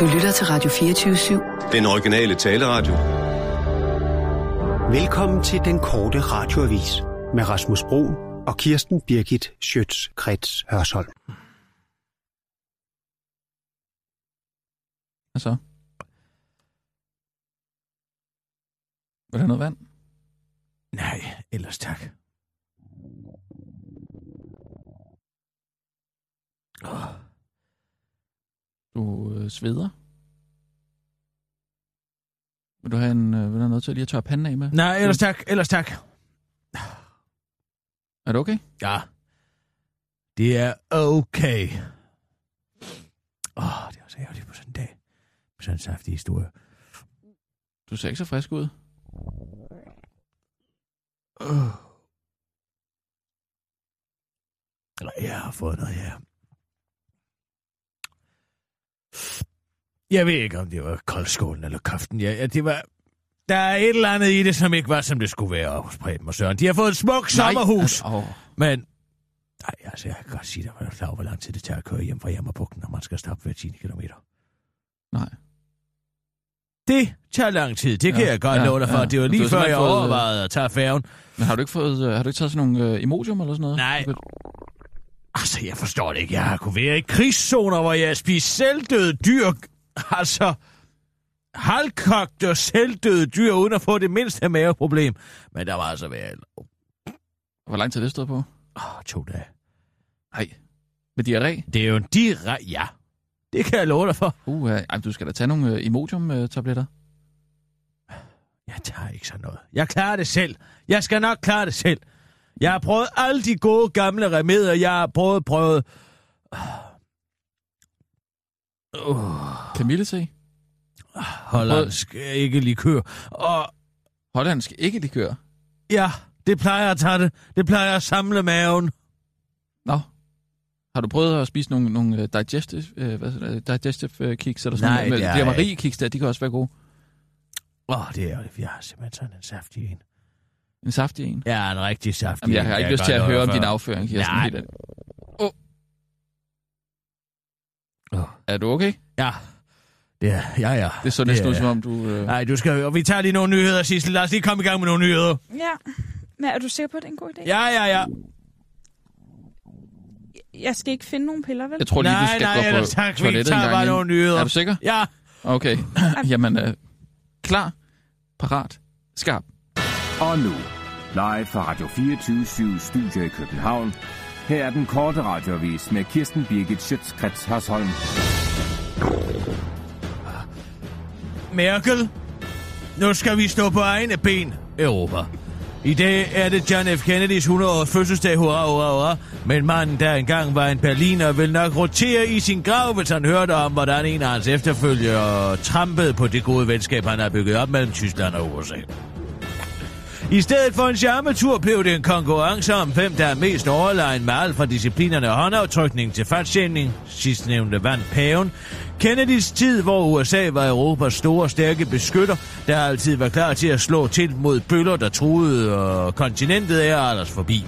Du lytter til Radio 24-7. Den originale taleradio. Velkommen til den korte radioavis med Rasmus Bro og Kirsten Birgit Schøtz-Krets Hørsholm. Hvad så? Vil du have noget vand? Nej, ellers tak. Oh. Du øh, sveder? Vil du have en, øh, vil du have noget til lige at tørre panden af med? Nej, ellers tak, ellers tak. Er det okay? Ja. Det er okay. Åh, oh, det var så ærgerligt på sådan en dag. Med sådan en saftig historie. Du ser ikke så frisk ud. Uh. Jeg har fået noget her. Jeg ved ikke, om det var koldskålen eller kaften. Ja, ja, det var... Der er et eller andet i det, som ikke var, som det skulle være hos Preben og Søren. De har fået et smukt sommerhus. Altså, oh. Men... Nej, altså, jeg kan godt sige dig, hvor, hvor lang tid det tager at køre hjem fra Jammerbugten, når man skal stoppe hver 10 km. Nej. Det tager lang tid, det kan ja, jeg godt ja, love dig for. Ja. Det var lige før, jeg fået, overvejede at tage færgen. Men har du ikke, fået, øh, har du ikke taget sådan nogle uh, emotium eller sådan noget? Nej. Altså, jeg forstår det ikke. Jeg har kunne være i krigszoner, hvor jeg spiser selvdøde dyr. Altså, halvkogt og selvdøde dyr, uden at få det mindste maveproblem. Men der var altså været... Hvor lang tid det stod på? Oh, to dage. Nej. Med diarré? Det er jo en diarré, ja. Det kan jeg love dig for. Uh, ej, du skal da tage nogle uh, Imodium-tabletter. Jeg tager ikke sådan noget. Jeg klarer det selv. Jeg skal nok klare det selv. Jeg har prøvet alle de gode gamle remedier. Jeg har prøvet, prøvet... Uh. Kamillete? Hollandsk ikke likør. Og... Hollandsk ikke likør? Ja, det plejer at tage det. Det plejer at samle maven. Nå. Har du prøvet at spise nogle, nogle digestive, uh, hvad digestive kiks eller sådan Nej, noget? det er De Marie kiks der, de kan også være gode. Åh, oh, det er jo Jeg har simpelthen sådan en saftig en. En saftig en? Ja, en rigtig saftig Jamen, jeg har ikke lyst til at høre om din afføring, Kirsten. Nej. Oh. Oh. Er du okay? Ja. Det er, ja, ja. Det er så næsten ud, som om du... Øh... Nej, du skal høre. Vi tager lige nogle nyheder, Sissel. Lad os lige komme i gang med nogle nyheder. Ja. Men er du sikker på, at det er en god idé? Ja, ja, ja. Jeg skal ikke finde nogen piller, vel? Jeg tror lige, nej, du skal nej, gå på tak, toilettet vi tager bare nogle nyheder. Er du sikker? Ja. Okay. Jamen, øh, klar, parat, skarp. Og nu, live fra Radio 24 Studio i København. Her er den korte radiovis med Kirsten Birgit Schøtzgrads Hasholm. Merkel, nu skal vi stå på egne ben, Europa. I dag er det John F. Kennedys 100-års fødselsdag, hurra, hurra, hurra. Men manden, der engang var en berliner, vil nok rotere i sin grav, hvis han hørte om, hvordan en af hans efterfølgere trampede på det gode venskab, han har bygget op mellem Tyskland og USA. I stedet for en charmetur blev det en konkurrence om, hvem der er mest overlegen med alt fra disciplinerne håndaftrykning til fatshaming. Sidstnævnte vandt paven. Kennedys tid, hvor USA var Europas store, stærke beskytter, der altid var klar til at slå til mod bøller, der truede og kontinentet er alders forbi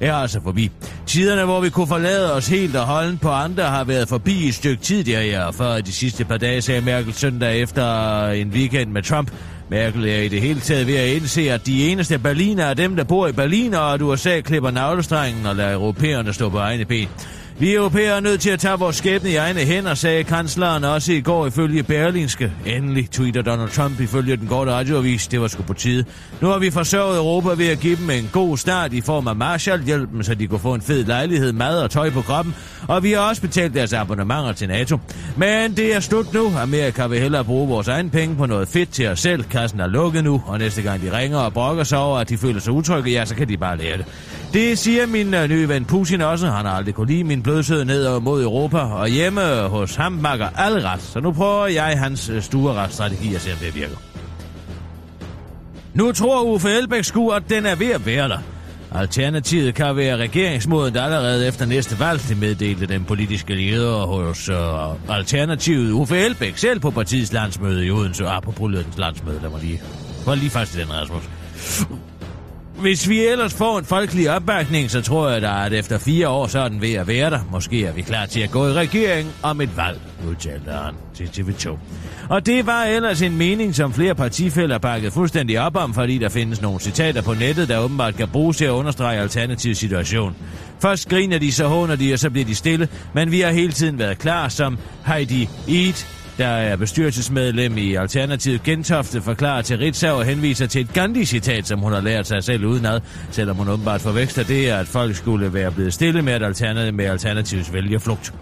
er altså forbi. Tiderne, hvor vi kunne forlade os helt og holden på andre, har været forbi et stykke tid der, før de sidste par dage, sagde Merkel søndag efter en weekend med Trump. Merkel er i det hele taget ved at indse, at de eneste berliner er dem, der bor i Berlin, og at USA klipper navlestrengen og lader europæerne stå på egne ben. Vi europæere er nødt til at tage vores skæbne i egne hænder, sagde kansleren også i går ifølge Berlinske. Endelig tweeter Donald Trump ifølge den korte radioavis. Det var sgu på tide. Nu har vi forsørget Europa ved at give dem en god start i form af Marshall-hjælpen, så de kunne få en fed lejlighed, mad og tøj på kroppen. Og vi har også betalt deres abonnementer til NATO. Men det er slut nu. Amerika vil hellere bruge vores egen penge på noget fedt til os selv. Kassen er lukket nu, og næste gang de ringer og brokker sig over, at de føler sig utrygge, ja, så kan de bare lære det. Det siger min øh, nye ven Putin også. Han har aldrig kunne lide min blødsød ned mod Europa, og hjemme hos ham makker al ret. Så nu prøver jeg hans uh, stueretsstrategi og se, om det virker. Nu tror Uffe Elbæk sku, at den er ved at være der. Alternativet kan være regeringsmoden allerede efter næste valg, det meddelte den politiske leder hos uh, Alternativet Uffe Elbæk selv på partiets landsmøde i Odense. Apropos ledens landsmøde, der var lige, var lige fast i den, Rasmus hvis vi ellers får en folkelig opbakning, så tror jeg da, at efter fire år, så er den ved at være der. Måske er vi klar til at gå i regering om et valg, udtalte han til TV2. Og det var ellers en mening, som flere partifælder bakkede fuldstændig op om, fordi der findes nogle citater på nettet, der åbenbart kan bruges til at understrege alternativ situation. Først griner de, så håner de, og så bliver de stille, men vi har hele tiden været klar, som Heidi Eat der er bestyrelsesmedlem i Alternativet Gentofte, forklarer til Ritzau og henviser til et Gandhi-citat, som hun har lært sig selv udenad, selvom hun åbenbart forveksler det, at folk skulle være blevet stille med, at alternativ, med Alternativets vælgerflugt.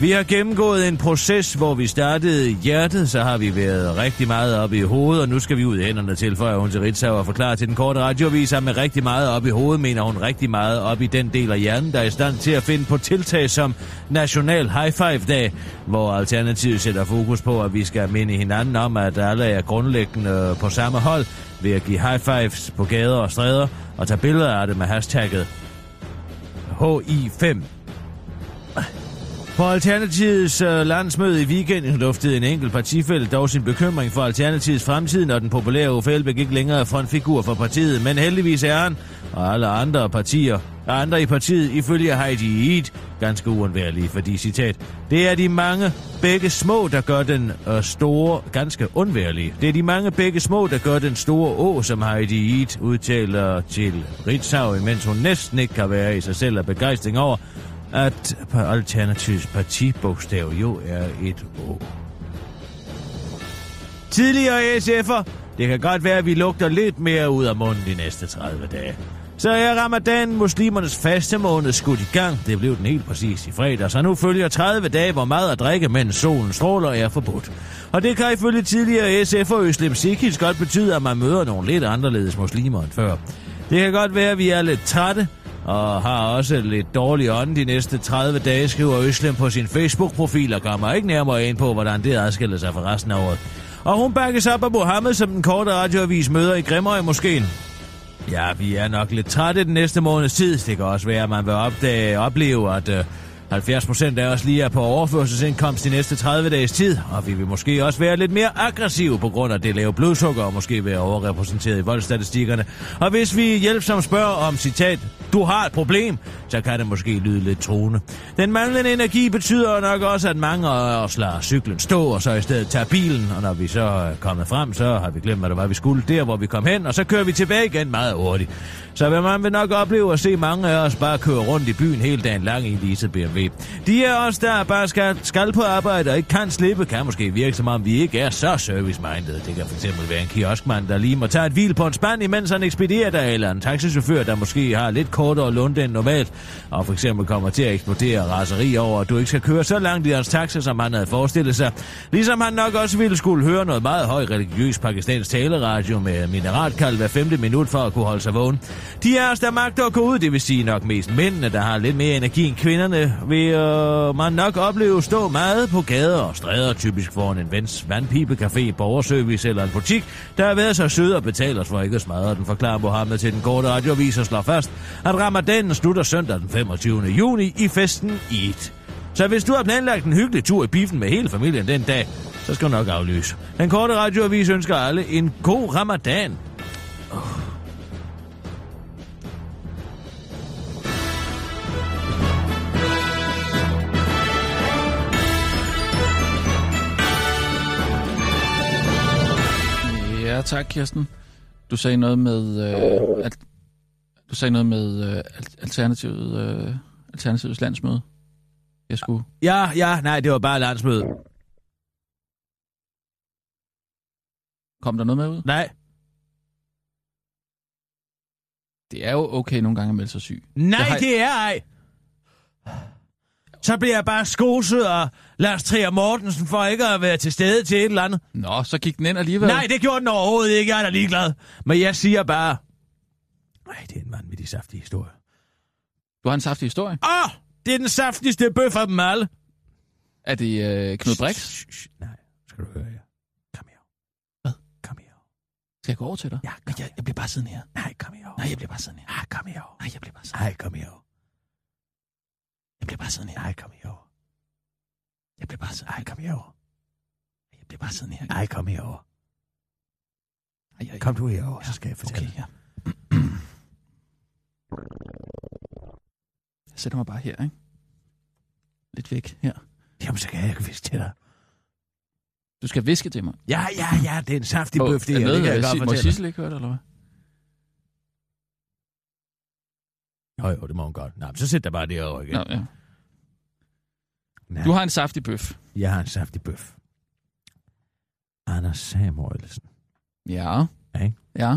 Vi har gennemgået en proces, hvor vi startede i hjertet, så har vi været rigtig meget op i hovedet, og nu skal vi ud i hænderne til, for hun til Ritzau og forklare til den korte radiovis, at med rigtig meget op i hovedet, mener hun rigtig meget op i den del af hjernen, der er i stand til at finde på tiltag som National High Five Dag, hvor Alternativet sætter fokus på, at vi skal minde hinanden om, at alle er grundlæggende på samme hold, ved at give high fives på gader og stræder, og tage billeder af det med hashtagget HI5 på Alternativets uh, landsmøde i weekenden luftede en enkelt partifælde dog sin bekymring for Alternativets fremtid, når den populære Uffe Elbæk ikke længere frontfigur for partiet. Men heldigvis er han, og alle andre partier, og andre i partiet, ifølge Heidi Eid, ganske uundværlige, fordi, citat, det er de mange begge små, der gør den øh, store, ganske undværlige. Det er de mange begge små, der gør den store å, som Heidi Eid udtaler til Ritzau, imens hun næsten ikke kan være i sig selv af begejstring over, at Alternativets partibogstav jo er et Å. Tidligere SF'er, det kan godt være, at vi lugter lidt mere ud af munden de næste 30 dage. Så er ramadan muslimernes faste måned skudt i gang. Det blev den helt præcis i fredag, så nu følger 30 dage, hvor mad og drikke, mens solen stråler, er forbudt. Og det kan ifølge tidligere SF og Øslem Sikis godt betyde, at man møder nogle lidt anderledes muslimer end før. Det kan godt være, at vi er lidt trætte, og har også lidt dårlig ånd de næste 30 dage, skriver Øslem på sin Facebook-profil og kommer ikke nærmere ind på, hvordan det adskiller sig fra resten af året. Og hun bakkes op af Mohammed, som den korte radioavis møder i Grimmer i moskeen. Ja, vi er nok lidt trætte den næste måneds tid. Det kan også være, at man vil opdage, opleve, at øh, 70 procent af os lige er på overførselsindkomst de næste 30 dages tid, og vi vil måske også være lidt mere aggressive på grund af det lave blodsukker, og måske være overrepræsenteret i voldstatistikkerne. Og hvis vi hjælpsomt spørger om, citat, du har et problem, så kan det måske lyde lidt truende. Den manglende energi betyder nok også, at mange af os lader cyklen stå, og så i stedet tager bilen, og når vi så er kommet frem, så har vi glemt, hvad det var, vi skulle der, hvor vi kom hen, og så kører vi tilbage igen meget hurtigt. Så vil man vil nok opleve at se mange af os bare køre rundt i byen hele dagen lang i en BMW. De er os, der bare skal, skal på arbejde og ikke kan slippe, kan måske virke som om vi ikke er så service-minded. Det kan fx være en kioskmand, der lige må tage et hvil på en spand, imens han ekspederer der, eller en taxichauffør, der måske har lidt kortere lunde end normalt, og for eksempel kommer til at eksplodere raseri over, at du ikke skal køre så langt i hans taxa, som han havde forestillet sig. Ligesom han nok også ville skulle høre noget meget høj religiøs pakistansk taleradio med mineralkald hver femte minut for at kunne holde sig vågen. De er os, der magter at gå ud, det vil sige nok mest mændene, der har lidt mere energi end kvinderne, vil øh, man nok opleve stå meget på gader og stræder, typisk foran en vens vandpipecafé, borgerservice eller en butik, der har været så sød og betaler os for ikke at smadre den, forklarer Mohammed til den korte radiovis og slår fast, at ramadanen slutter søndag den 25. juni i festen Eid. Så hvis du har planlagt en hyggelig tur i biffen med hele familien den dag, så skal du nok aflyse. Den korte radioavis ønsker alle en god ramadan. Ja, tak, Kirsten. Du sagde noget med... Øh, al- du sagde noget med øh, alternativet, øh, Alternativets landsmøde. Jeg skulle... Ja, ja, nej, det var bare landsmøde. Kom der noget med ud? Nej. Det er jo okay nogle gange at melde sig syg. Nej, har- det er ej. Så bliver jeg bare skoset af Lars Trier Mortensen for ikke at være til stede til et eller andet. Nå, så gik den ind alligevel. Nej, det gjorde den overhovedet ikke. Jeg er da ligeglad. Men jeg siger bare... Nej, det er en vanvittig saftig historie. Du har en saftig historie. Åh, oh, det er den saftigste bøf af dem alle. Er det øh, Knud Brix? Shh, shh, shh. Nej, skal du høre her. Kom her. Hvad? Kom her. Skal jeg gå over til dig? Ja, kom jeg, jeg bliver bare siddende her. Nej, kom her. Nej, jeg bliver bare siddende her. Nej, kom her. Nej, jeg bliver bare siddende Nej, kom her. Jeg bliver bare siddende her. Nej, kom her. Jeg blev bare sådan, nej, kom herover. Jeg blev bare sådan her. Nej, kom herover. Ej, ej. Kom du herover, ja, så skal jeg fortælle. Okay, ja. jeg sætter mig bare her, ikke? Lidt væk her. Jamen, så kan jeg ikke viske til dig. Du skal viske til mig? Ja, ja, ja, det er en saftig bøf, det her. Det kan jeg godt fortælle. Må Sissel ikke høre det, eller hvad? Jo, jo, det må hun godt. Nej, men så sæt dig bare derovre igen. Nå, ja. Nej, Du har en saftig bøf. Jeg har en saftig bøf. Anders Samuelsen. Ja. Ja, ikke? Ja.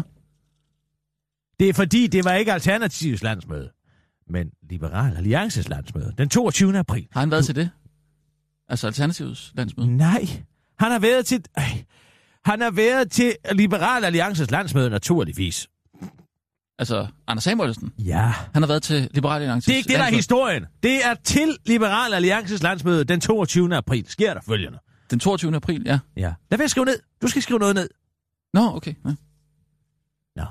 Det er fordi, det var ikke Alternativets landsmøde, men Liberal Alliances landsmøde. Den 22. april. Har han været til det? Altså Alternativets landsmøde? Nej, han har været til... Øh, han har været til Liberal Alliances landsmøde, naturligvis. Altså Anders Samuelsen? Ja. Han har været til Liberal Alliance. Det er ikke det, der er historien. Det er til Liberal Alliances landsmøde den 22. april. Sker der følgende. Den 22. april, ja. Ja. Lad være at skrive ned. Du skal skrive noget ned. Nå, okay. Ja. Nå.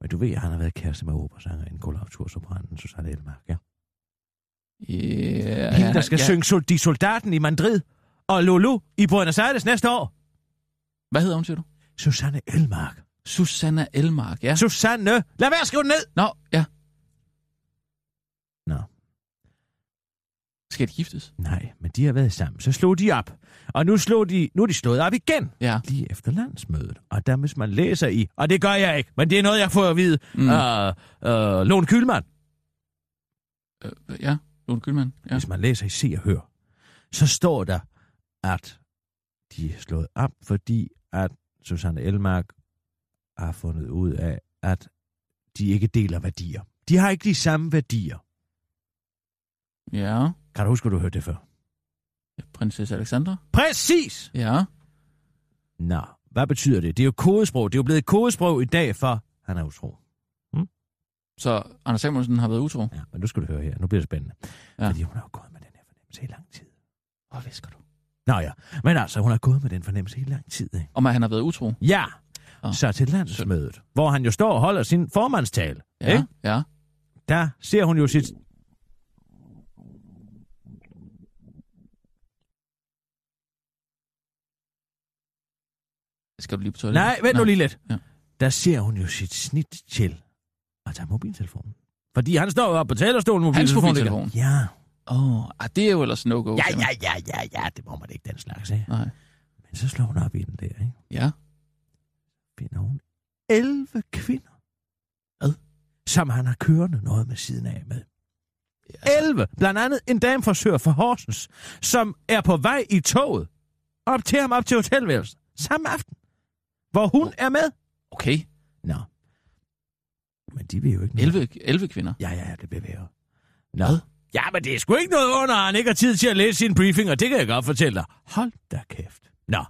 Men du ved, at han har været kæreste med operasangeren Kollektivsopranen Susanne Elmark, ja? Yeah, Hende, der skal ja. ja. synge sol- De Soldaten i Madrid og Lulu i Buenos Aires næste år. Hvad hedder hun, siger du? Susanne Elmark. Susanna Elmark, ja. Susanne! Lad være at skrive det ned! Nå, ja. Nå. Skal de giftes? Nej, men de har været sammen. Så slog de op. Og nu, slog de, nu er de slået op igen. Ja. Lige efter landsmødet. Og der, hvis man læser i... Og det gør jeg ikke, men det er noget, jeg får at vide. Mm. Uh, uh, Lone Kylmand. Øh, ja, Lone Gyldman. Ja. Ja. Hvis man læser i Se og Hør, så står der, at de er slået op, fordi at Susanne Elmark har fundet ud af, at de ikke deler værdier. De har ikke de samme værdier. ja. Kan du huske, at du hørte det før? Prinsesse Alexandra. Præcis! Ja. Nå, hvad betyder det? Det er jo kodesprog. Det er jo blevet et kodesprog i dag for, han er utro. Så Anders Samuelsen har været utro. Ja, men nu skal du høre her. Nu bliver det spændende. Ja. Fordi hun har jo gået med den her fornemmelse i lang tid. Hvor visker du? Nå ja, men altså, hun har gået med den fornemmelse i lang tid. Ikke? Om at han har været utro. Ja, Åh. så til landsmødet, hvor han jo står og holder sin formandstale. Ja. Ikke? Ja. Der ser hun jo sit... Skal du lige på toilettet? Nej, vent nu lige lidt. Ja. Der ser hun jo sit snit til at tage mobiltelefonen. Fordi han står jo oppe på talerstolen med Hans mobiltelefonen. mobiltelefon? Ja. Åh, oh, det er jo ellers no-go. Ja, ja, ja, ja, ja, det må man ikke, den slags, ikke? Nej. Men så slår hun op i den der, ikke? Ja. Finder hun 11 kvinder. Hvad? Som han har kørende noget med siden af med. Altså, 11! Blandt andet en damefrisør fra Horsens, som er på vej i toget op til ham op til hotelværelset samme aften, hvor hun er med. okay. Nå. Men de vil jo ikke noget. 11, 11 kvinder. Ja, ja, ja, det bevæger. Nå. Hvad? Ja, men det er sgu ikke noget under, han ikke har tid til at læse sin briefing, og det kan jeg godt fortælle dig. Hold da kæft. Nå.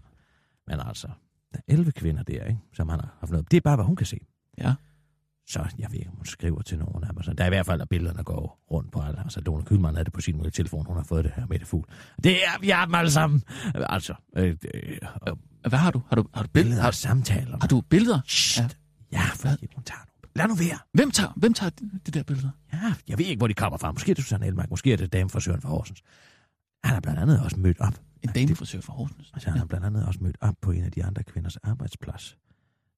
Men altså, der er 11 kvinder der, ikke, som han har haft noget. Det er bare, hvad hun kan se. Ja. Så jeg ved ikke, om hun skriver til nogen af og sådan. Der er i hvert fald, at billederne går rundt på alle. Altså, Lone Kylman havde det på sin telefon. Hun har fået det her med det fugl. Det er, vi har dem alle sammen. Altså, øh, øh, og Hvad har du? Har du, har du billeder? Har, samtaler. har du billeder? Shit. Ja. Ja, fordi hun tager. Lad nu være. Hvem tager, hvem tager de, de der billeder? Ja, jeg ved ikke, hvor de kommer fra. Måske er det Susanne Elmark. Måske er det damefrisøren fra Horsens. Han har blandt andet også mødt op. En damefrisør fra Horsens. Altså, han har blandt andet også mødt op på en af de andre kvinders arbejdsplads.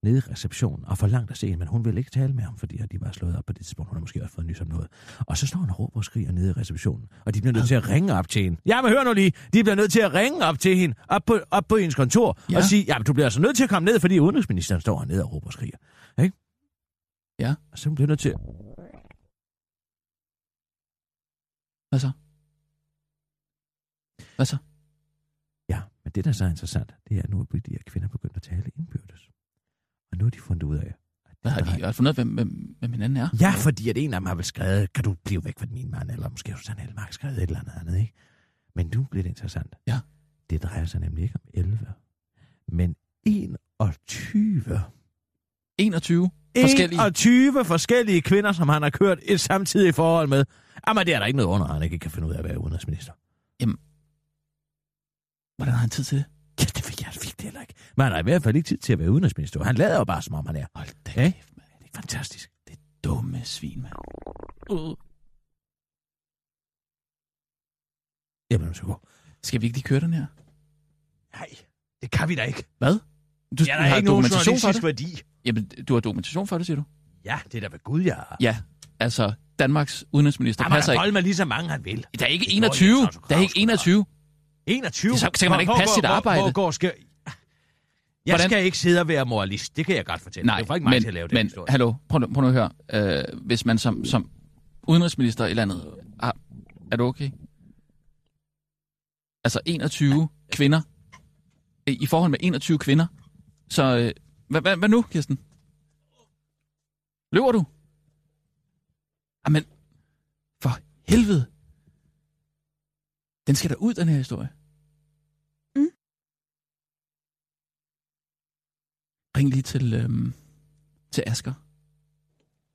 Nede i receptionen, og forlangt at se hende, men hun vil ikke tale med ham, fordi de var slået op på det tidspunkt. Hun har måske også fået nys om noget. Og så står han og råber og skriger nede i receptionen, og de bliver nødt til at ringe op til hende. Ja, men hør nu lige, de bliver nødt til at ringe op til hende, op på, op på hendes kontor, Ja. og sige, ja, men du bliver altså nødt til at komme ned, fordi udenrigsministeren står hernede og råber og skriger. Ikke? Ja. Og så bliver hun nødt til Hvad så? Hvad så? Ja, men det, der er så interessant, det er, at nu er de her kvinder begyndt at tale indbyrdes. Og nu har de fundet ud af, at Hvad har de? Har fundet ud af, hvem, hvem, hvem hinanden er? Ja, fordi at en af dem har vel skrevet, kan du blive væk fra min mand, eller måske har Susanne Elmark skrevet et eller andet andet, ikke? Men nu bliver det interessant. Ja. Det drejer sig nemlig ikke om 11, men 21. 21 forskellige. 21 forskellige kvinder, som han har kørt et samtidigt forhold med. Jamen, det er der ikke noget under, han ikke kan finde ud af at være udenrigsminister. Hvordan har han tid til det? Ja, det fik jeg fik det heller ikke. Men han har i hvert fald ikke tid til at være udenrigsminister. Han lader jo bare, som om han er. Hold da Ja. kæft, mand. Det er fantastisk. Det er dumme svin, mand. Uh. Jamen, så gå. Skal vi ikke lige køre den her? Nej, det kan vi da ikke. Hvad? Du, Ja, der er har ikke nogen dokumentation for det? værdi. Jamen, du har dokumentation for det, siger du? Ja, det er da ved Gud, jeg har. Ja, altså, Danmarks udenrigsminister må passer ikke. med lige så mange, han vil. Der er ikke Det går 21. ikke, Otto Der er ikke Kraus, 21. 21? Så kan man ikke Hvor- passe hvor- sit hvor- arbejde. Hvor går skal... Jeg Hvordan- skal ikke sidde og være moralist, det kan jeg godt fortælle. Nej, det er ikke mig men, til at lave den men historie. hallo, prøv, prøv nu at høre. Øh, hvis man som, som udenrigsminister i landet... Er, er du okay? Altså 21 kvinder. I forhold med 21 kvinder. Så øh, hvad, hvad, hvad nu, Kirsten? Løber du? Jamen, for helvede. Den skal da ud, den her historie. Ring lige til, øhm, til Asker.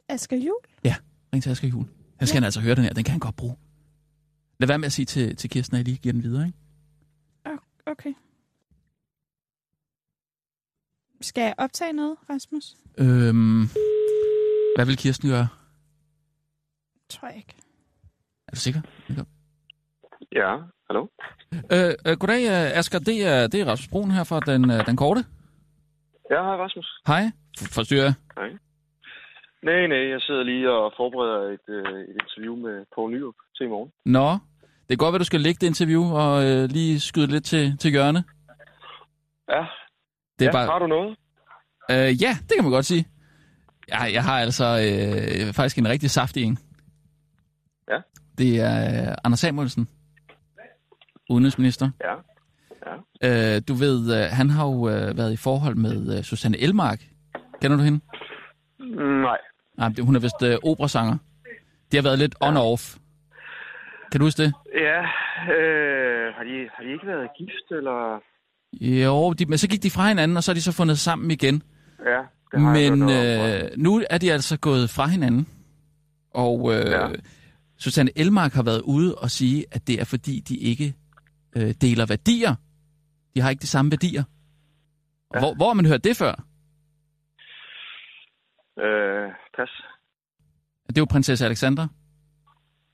Asger Jul? Ring til Asger Jul. Han skal ja. altså høre den her. Den kan han godt bruge. Lad være med at sige til, til Kirsten, at jeg lige giver den videre, ikke? Okay. Skal jeg optage noget, Rasmus? Øhm, hvad vil Kirsten gøre? Tror jeg ikke. Er du sikker? Ja, hallo? Øh, øh, goddag, øh, Asger. Det er, det er Rasmus Brun her fra den, øh, den korte. Ja, hej Rasmus. Hej. Forstyrrer jeg? Nej, nej, jeg sidder lige og forbereder et, øh, et interview med Poul Nyrup til i morgen. Nå, det er godt, at du skal lægge det interview og øh, lige skyde lidt til, til hjørne. Ja, Det er ja bare... har du noget? Øh, ja, det kan man godt sige. Jeg, jeg har altså øh, faktisk en rigtig saftig en. Ja. Det er øh, Anders Samuelsen, udenrigsminister. Ja. Øh, du ved, øh, han har jo øh, været i forhold med øh, Susanne Elmark. Kender du hende? Nej. Nej, det, hun er vist øh, operasanger. Det har været lidt on-off. Kan du huske det? Ja, øh, har, de, har de ikke været gift, eller? Jo, de, men så gik de fra hinanden, og så er de så fundet sammen igen. Ja, det har jeg Men noget om. øh, nu er de altså gået fra hinanden. Og øh, Ja. Susanne Elmark har været ude og sige, at det er fordi, de ikke øh, deler værdier. De har ikke de samme værdier. Ja. Ja. Hvor, hvor har man hørt det før? Øh, pas. Det er jo prinsesse Alexandra.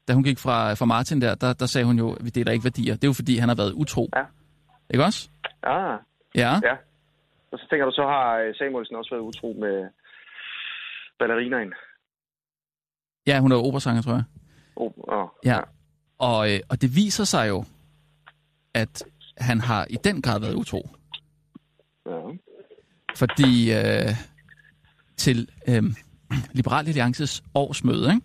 Da hun gik fra, fra Martin der, der, der sagde hun jo, at vi deler ikke værdier. Det er jo fordi, han har været utro. Ja. Ikke også? Ah, Ja. ja. Og så tænker du, så har øh, Samuelsen også været utro med ballerinaen. Ja, hun er operasanger, tror jeg. Oh, oh, Ja. Og, øh, og det viser sig jo, at han har i den grad været utro. ja. Fordi øh, til øh, Liberal Alliances årsmøde, ikke?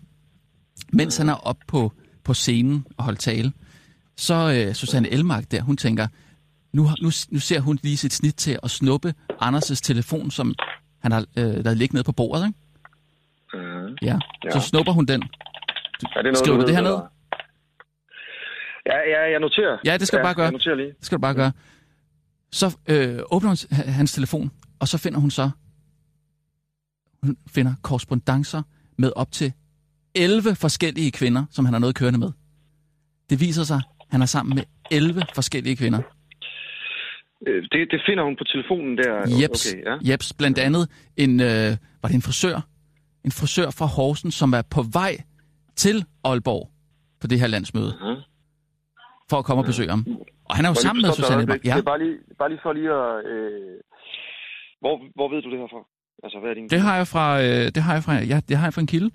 mens han er oppe på, på scenen og holdt tale, så øh, Susanne Elmark der, hun tænker, nu, nu, nu ser hun lige sit snit til at snuppe Anders' telefon, som han har øh, lavet ligge nede på bordet. Ikke? Mm. Ja. Ja. Så snupper hun den. Er det noget, Skriver du det her ned? Ja, ja, jeg noterer. Ja, det skal ja, du bare gøre. Jeg noterer lige. Det skal du bare gøre. Så øh, åbner hun hans telefon, og så finder hun så, hun finder korrespondencer med op til 11 forskellige kvinder, som han har noget kørende med. Det viser sig, at han er sammen med 11 forskellige kvinder. Øh, Det, det finder hun på telefonen der. Jeps, Okay, ja. Jeps blandt andet en, øh, var det en frisør? En frisør fra Horsen, som er på vej til Aalborg på det her landsmøde, Mhm. For at komme og besøge ham. Og han er jo jeg sammen med Susanne? Ja, Det er bare lige, bare lige for lige at... Øh... Hvor, hvor ved du det her fra? Altså, hvad er din... det har jeg fra, øh, det har jeg fra, ja, det har jeg fra en kilde.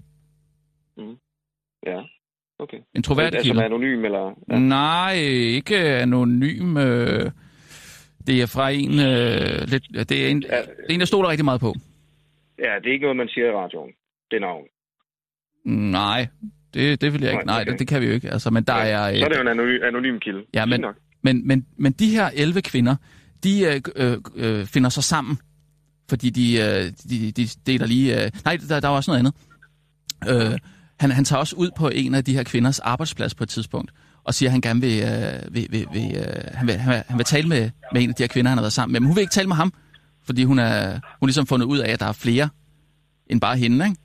Ja, okay. En troværdig altså, kilde. er anonym, eller... Ja. Nej, ikke anonym. Øh, det er fra en, øh, lidt, det er en, Ja. det er en, jeg stoler rigtig meget på. Ja, det er ikke noget, man siger i radioen. Det er navn. Nej, det, det vil jeg ikke. Nej, okay. det, det kan vi jo ikke. Altså, men der Ja, er, Så er det øh, jo en anonym, anonym kilde. Ja, men- men, men, men de her 11 kvinder, de øh, øh, øh, finder sig sammen, fordi de, øh, de, de deler lige... Øh, nej, der, der var også noget andet. Øh, han, han tager også ud på en af de her kvinders arbejdsplads på et tidspunkt, og siger, at han gerne vil, øh, vil, vil, vil, øh, han vil, han vil, han vil tale med, med en af de her kvinder, han har været sammen med. Men hun vil ikke tale med ham, fordi hun er, hun er ligesom fundet ud af, at der er flere end bare hende, ikke?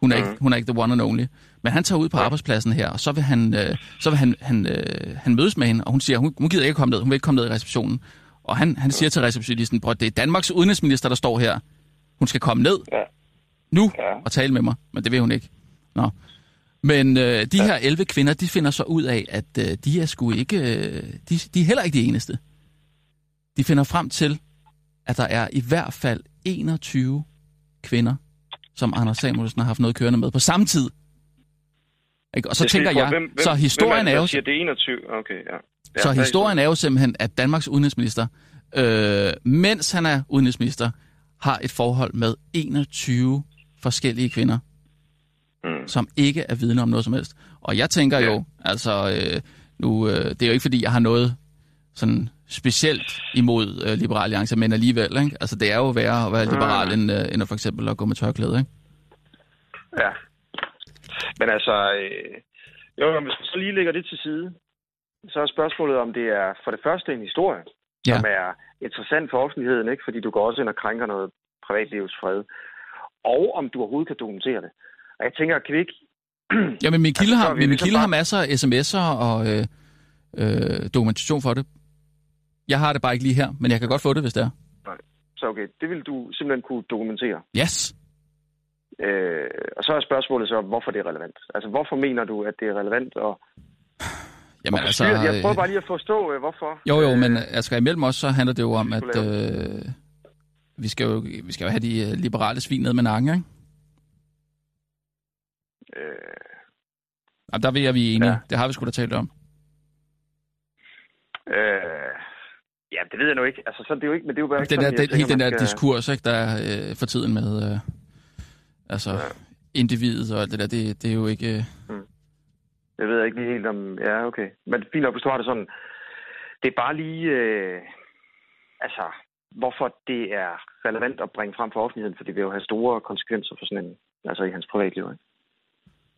Hun er, ikke, hun er ikke the one and only. Men han tager ud på arbejdspladsen her, og så vil han, øh, så vil han, han, øh, han mødes med hende, og hun siger, hun, hun gider ikke komme ned, hun vil ikke komme ned i receptionen. Og han, han siger til receptionisten, bror, det er Danmarks udenrigsminister, der står her. Hun skal komme ned Ja. nu Ja. og tale med mig, men det vil hun ikke. Nå. Men øh, de her 11 kvinder, de finder så ud af, at øh, de er sgu ikke, øh, de, de er heller ikke de eneste. De finder frem til, at der er i hvert fald 21 kvinder, som Anders Samuelsen har haft noget kørende med på samme tid. Ikke? Og så tænker jeg, hvem, hvem, så historien hvem er det, jo... siger, det er 21. Okay, ja. ja Så historien er jo simpelthen, at Danmarks udenrigsminister, øh, mens han er udenrigsminister, har et forhold med 21 forskellige kvinder, Mm. som ikke er vidne om noget som helst. Og jeg tænker Ja. jo, altså, øh, nu, øh, det er jo ikke fordi, jeg har noget sådan specielt imod øh, Liberal Alliance, men alligevel, ikke? Altså, det er jo værre at være liberal, end, øh, end at for eksempel at gå med tørklæde, ikke? Ja. Men altså, øh, jo, hvis man så lige lægger det til side, så er spørgsmålet, om det er for det første en historie, Ja. som er interessant for offentligheden, ikke? fordi du går også ind og krænker noget privatlivets fred, og om du overhovedet kan dokumentere det. Og jeg tænker, kan vi ikke... Ja, men min kilde Altså, så har, vi min ligesom kilde har bare- masser af sms'er og øh, øh, dokumentation for det. Jeg har det bare ikke lige her, men jeg kan godt få det, hvis det er. Så okay, det vil du simpelthen kunne dokumentere. Yes. Øh, og så er spørgsmålet så, hvorfor det er relevant. Altså, hvorfor mener du, at det er relevant? Og, Jamen og altså... jeg prøver øh, bare lige at forstå, øh, hvorfor. Jo, jo, Øh, men altså imellem os, så handler det jo om, at øh, vi, skal jo, vi skal jo have de øh, liberale svin ned med nakken, ikke? Øh, Og der vil jeg, vi er enige. Ja. Det har vi sgu da talt om. øh, ja, det ved jeg nu ikke. Altså, så er det jo ikke, men det er jo bare ikke Den der, den, hele den der skal- diskurs, ikke, der er øh, for tiden med øh, altså, Ja. individet og alt det der, det, det er jo ikke... Øh, Jeg ved ikke lige helt om... Ja, okay. Men fint nok, hvis du har det sådan. Det er bare lige... Øh, altså, hvorfor det er relevant at bringe frem for offentligheden, for det vil jo have store konsekvenser for sådan en... Altså i hans privatliv, ikke?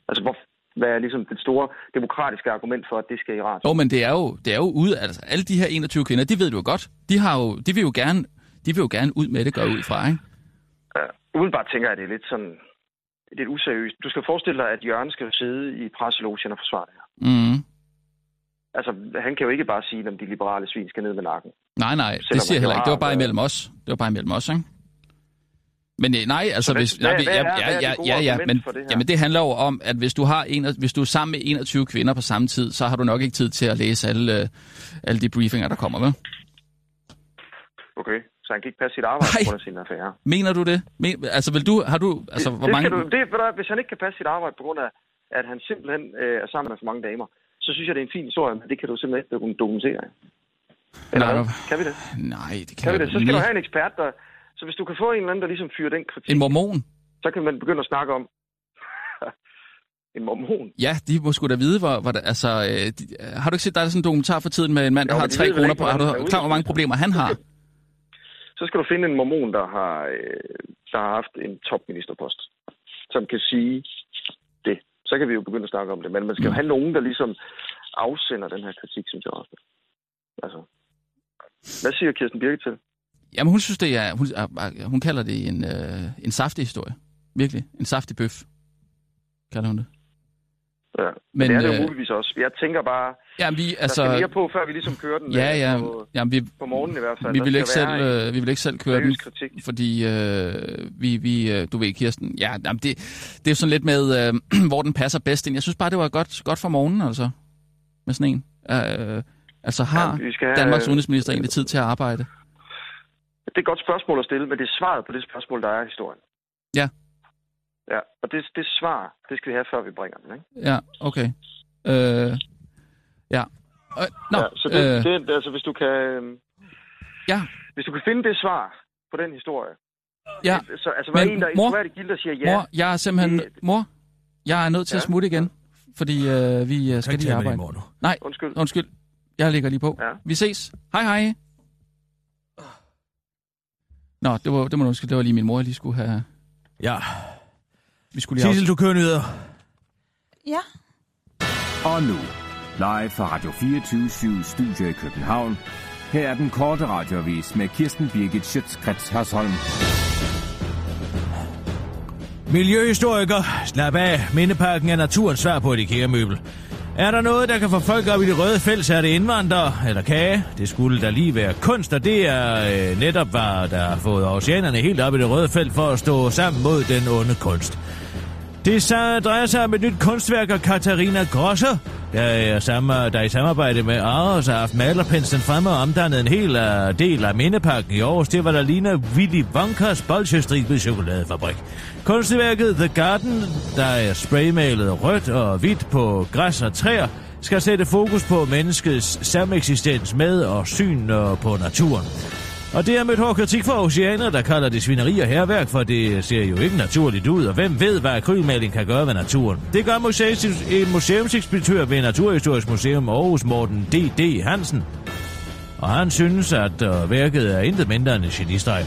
Altså, hvor, hvad er ligesom det store demokratiske argument for, at det skal i ret? Jo, men det er jo, det er jo ude, altså alle de her 21 kvinder, de ved du jo godt. De, har jo, de, vil jo gerne, de vil jo gerne ud med det, gør ud fra, ikke? Ja, umiddelbart tænker jeg, det er lidt sådan... Det er lidt useriøst. Du skal forestille dig, at Jørgen skal sidde i presselogen og forsvare det her. Mm. Altså, han kan jo ikke bare sige, at de liberale svin skal ned med nakken. Nej, nej, det Selvom siger jeg heller ikke. Det var bare imellem os. Det var bare imellem os, ikke? Men øh, nej, altså hvad- hvis... nej, hvad ja, ja, det ja, ja, ja, men, det jamen det handler jo om, at hvis du, har en, hvis du er sammen med 21 kvinder på samme tid, så har du nok ikke tid til at læse alle, øh, alle de briefinger, der kommer, vel? Okay, så han kan ikke passe sit arbejde Nej. på grund af sin affære. Mener du det? Men, altså vil du... Har du... Altså, hvor det mange... skal du, det, du, hvis han ikke kan passe sit arbejde på grund af, at han simpelthen øh, er sammen med for mange damer, så synes jeg, det er en fin historie, men det kan du simpelthen ikke dokum- dokumentere. Eller Nej, Kan vi det? Nej, det kan, Kan vi det? Så skal du have en ekspert, der... Så hvis du kan få en eller anden, der ligesom fyrer den kritik, En mormon? så kan man begynde at snakke om en mormon. Ja, de må sgu da vide, hvor, hvor der, altså, øh, de, har du ikke set, der er sådan en dokumentar for tiden med en mand, der Jo, har tre kroner på, har du klar, hvor mange problemer han har? Så skal du finde en mormon, der har, øh, der har haft en topministerpost, som kan sige det. Så kan vi jo begynde at snakke om det. Men man skal jo have nogen, der ligesom afsender den her kritik, synes jeg også. Altså, hvad siger Kirsten Birke til? Jamen, hun synes, det er, hun, ah, ah, hun kalder det en, øh, en saftig historie. Virkelig. En saftig bøf, kalder hun det. Ja. Men, det er det øh, jo muligvis også. Jeg tænker bare, Jamen, vi, altså, altså... der skal mere på, før vi ligesom kører den Ja, øh, ja. På, Jamen, vi, på morgenen i hvert fald. vi, vil ikke selv, øh, vi vil ikke selv køre den, kritik. fordi øh, vi, vi, øh, du ved, Kirsten, ja, jamen, det, det er jo sådan lidt med, øh, hvor den passer bedst ind. Jeg synes bare, det var godt, godt for morgenen, altså, med sådan en. Øh, altså, har Ja, have- Danmarks udenrigsminister egentlig tid til at arbejde? Det er et godt spørgsmål at stille, men det er svaret på det spørgsmål, der er i historien. Ja. Ja, og det, det svar, det skal vi have, før vi bringer den, ikke? Ja, okay. Øh, ja. Øh, nå, ja, så det, øh, det, altså, hvis du kan... øhm, ja, Hvis du kan finde det svar på den historie, ja. så altså, var Men en, der mor- mor, det gilde, der siger ja. Mor, jeg er simpelthen... det- Mor, jeg er nødt til at Ja. smutte igen, fordi øh, vi øh, skal lige tage med i arbejde. morgen nu. Nej, Undskyld. undskyld. Jeg ligger lige på. Ja. Vi ses. Hej, hej. Nå, det var, det må du undskylde. Det var lige min mor, jeg lige skulle have... Ja. Vi skulle lige Sissel, du kører nyheder. Ja. Og nu, live fra Radio 24 Studio i København. Her er den korte radiovis med Kirsten Birgit Schøtzgrads Hasholm. Miljøhistoriker, slap af. Mindeparken er naturens svar på et IKEA-møbel. Er der noget, der kan få folk op i det røde felt, så er det indvandrere eller kage. Det skulle da lige være kunst, og det er øh, netop, hvad der har fået oceanerne helt op i det røde felt for at stå sammen mod den onde kunst. Det så drejer sig om et nyt kunstværk af Katarina Grosser, der, er sammen, der i samarbejde med Aros har haft malerpenslen fremme og omdannet en hel uh, del af mindepakken i Aarhus. Det var der ligner Willy Wonkas bolsjestribet chokoladefabrik. Kunstværket The Garden, der er spraymalet rødt og hvidt på græs og træer, skal sætte fokus på menneskets sameksistens med og syn øh, på naturen. Og det er mødt hård kritik fra oceaner, der kalder det svineri og herværk, for det ser jo ikke naturligt ud, og hvem ved, hvad akrylmaling kan gøre ved naturen. Det gør museums- museumsekspeditør ved Naturhistorisk Museum Aarhus Morten D.D. Hansen. Og han synes, at øh, værket er intet mindre end en genistreg.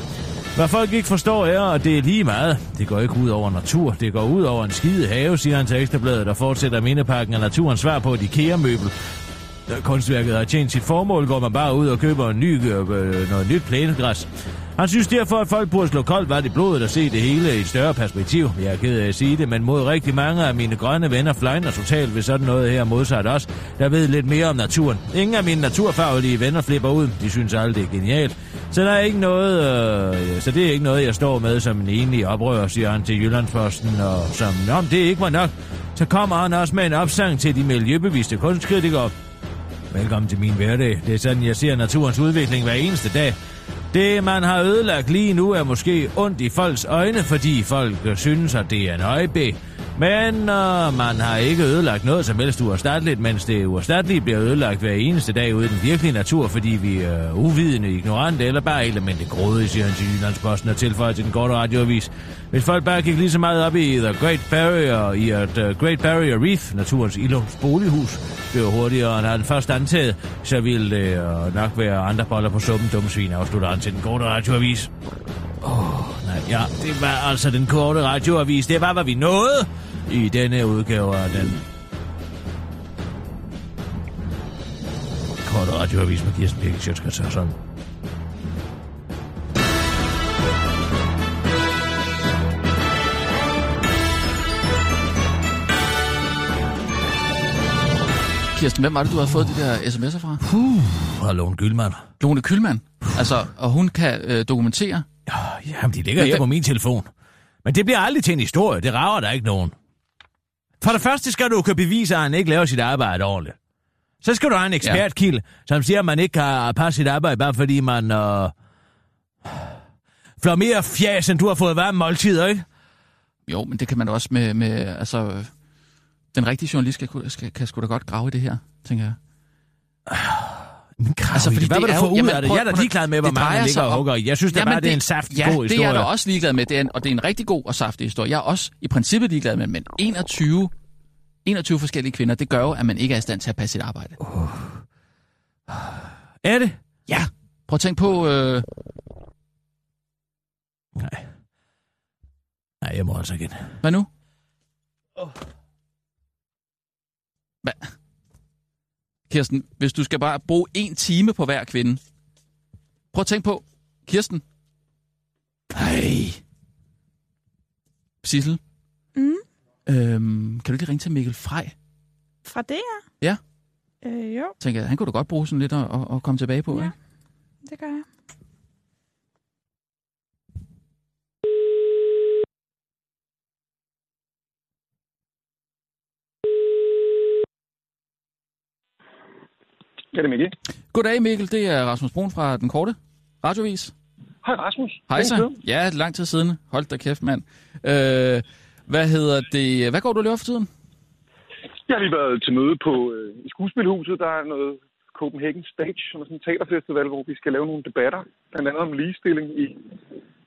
Hvad folk ikke forstår er, at det er lige meget. Det går ikke ud over natur. Det går ud over en skide have, siger han til Ekstrabladet, der fortsætter mindepakken af naturens svar på et IKEA-møbel. Da kunstværket har tjent sit formål, går man bare ud og køber en ny, øh, noget nyt plænegræs. Han synes derfor, at folk burde slå koldt vand i blodet og se det hele i et større perspektiv. Jeg er ked af at sige det, men mod rigtig mange af mine grønne venner flyner totalt ved sådan noget her modsat os, der ved lidt mere om naturen. Ingen af mine naturfaglige venner flipper ud. De synes aldrig, det er genialt. Så der er ikke noget, øh, så det er ikke noget, jeg står med som en enlig oprører, siger han til Jyllandsposten, og som, om det ikke var nok, så kommer han også med en opsang til de miljøbevidste kunstkritikere. Velkommen til min hverdag. Det er sådan, jeg ser naturens udvikling hver eneste dag. Det, man har ødelagt lige nu, er måske ondt i folks øjne, fordi folk synes, at det er en øjebæ. Men øh, man har ikke ødelagt noget som helst uerstatteligt, mens det uerstattelige bliver ødelagt hver eneste dag ude i den virkelige natur, fordi vi er uvidende, ignorante eller bare helt almindeligt grådige, siger han til Jyllandsposten og tilføjer til den korte radioavis. Hvis folk bare gik lige så meget op i The Great Barrier, i at uh, Great Barrier Reef, naturens ilums bolighus, blev hurtigere end han først antaget, så ville det øh, nok være andre boller på suppen, dumme svin, afslutter han til den korte radioavis. Åh, oh, nej, ja, det var altså den korte radioavis. Det var, hvad vi nåede i denne udgave af den korte radioavis med Kirsten Birgit Hørsholm. Kirsten, hvem var det, du har fået de der sms'er fra? Puh, fra Lone Gyldmann. Lone Kylmand. Altså, og hun kan øh, dokumentere. Jamen, de ligger her på min telefon. Men det bliver aldrig til en historie. Det rager der ikke nogen. For det første skal du kunne bevise, at han ikke laver sit arbejde ordentligt. Så skal du have en ekspertkilde, ja. som siger, at man ikke kan passe sit arbejde, bare fordi man øh, flår mere fjas, end du har fået varme måltider, ikke? Jo, men det kan man da også med, med altså, den rigtige journalist skal, skal, kan sgu da godt grave i det her, tænker jeg. Men krav, altså, fordi hvad vil du få ud af det? Jeg er da ligeglad med, hvor mange ligger og hugger i. Jeg synes da bare, det, det er en saftig ja, god historie. det er jeg da også ligeglad med, det er en, og det er en rigtig god og saftig historie. Jeg er også i princippet ligeglad med, men 21, 21 forskellige kvinder, det gør jo, at man ikke er i stand til at passe sit arbejde. Uh. Er det? Ja. Prøv at tænke på... Øh... Nej. Nej, jeg må altså igen. Hvad nu? Oh. Hvad? Kirsten, hvis du skal bare bruge en time på hver kvinde. Prøv at tænke på, Kirsten. Nej. Sissel. Mm. Øhm, kan du lige ringe til Mikkel Frej? Fra det her? Ja. Øh, jo, Tænker jeg, han kunne da godt bruge sådan lidt at, at, at komme tilbage på, Ja. ikke? det gør jeg. Ja, det er Mikkel. Goddag Mikkel, det er Rasmus Brun fra Den Korte Radiovis. Hej Rasmus. Hej så. Ja, lang tid siden. Hold da kæft, mand. Øh, hvad hedder det? Hvad går du og laver for tiden? Jeg har lige været til møde på øh, i skuespilhuset. Der er noget Copenhagen Stage, som er sådan en teaterfestival, hvor vi skal lave nogle debatter, blandt andet om ligestilling i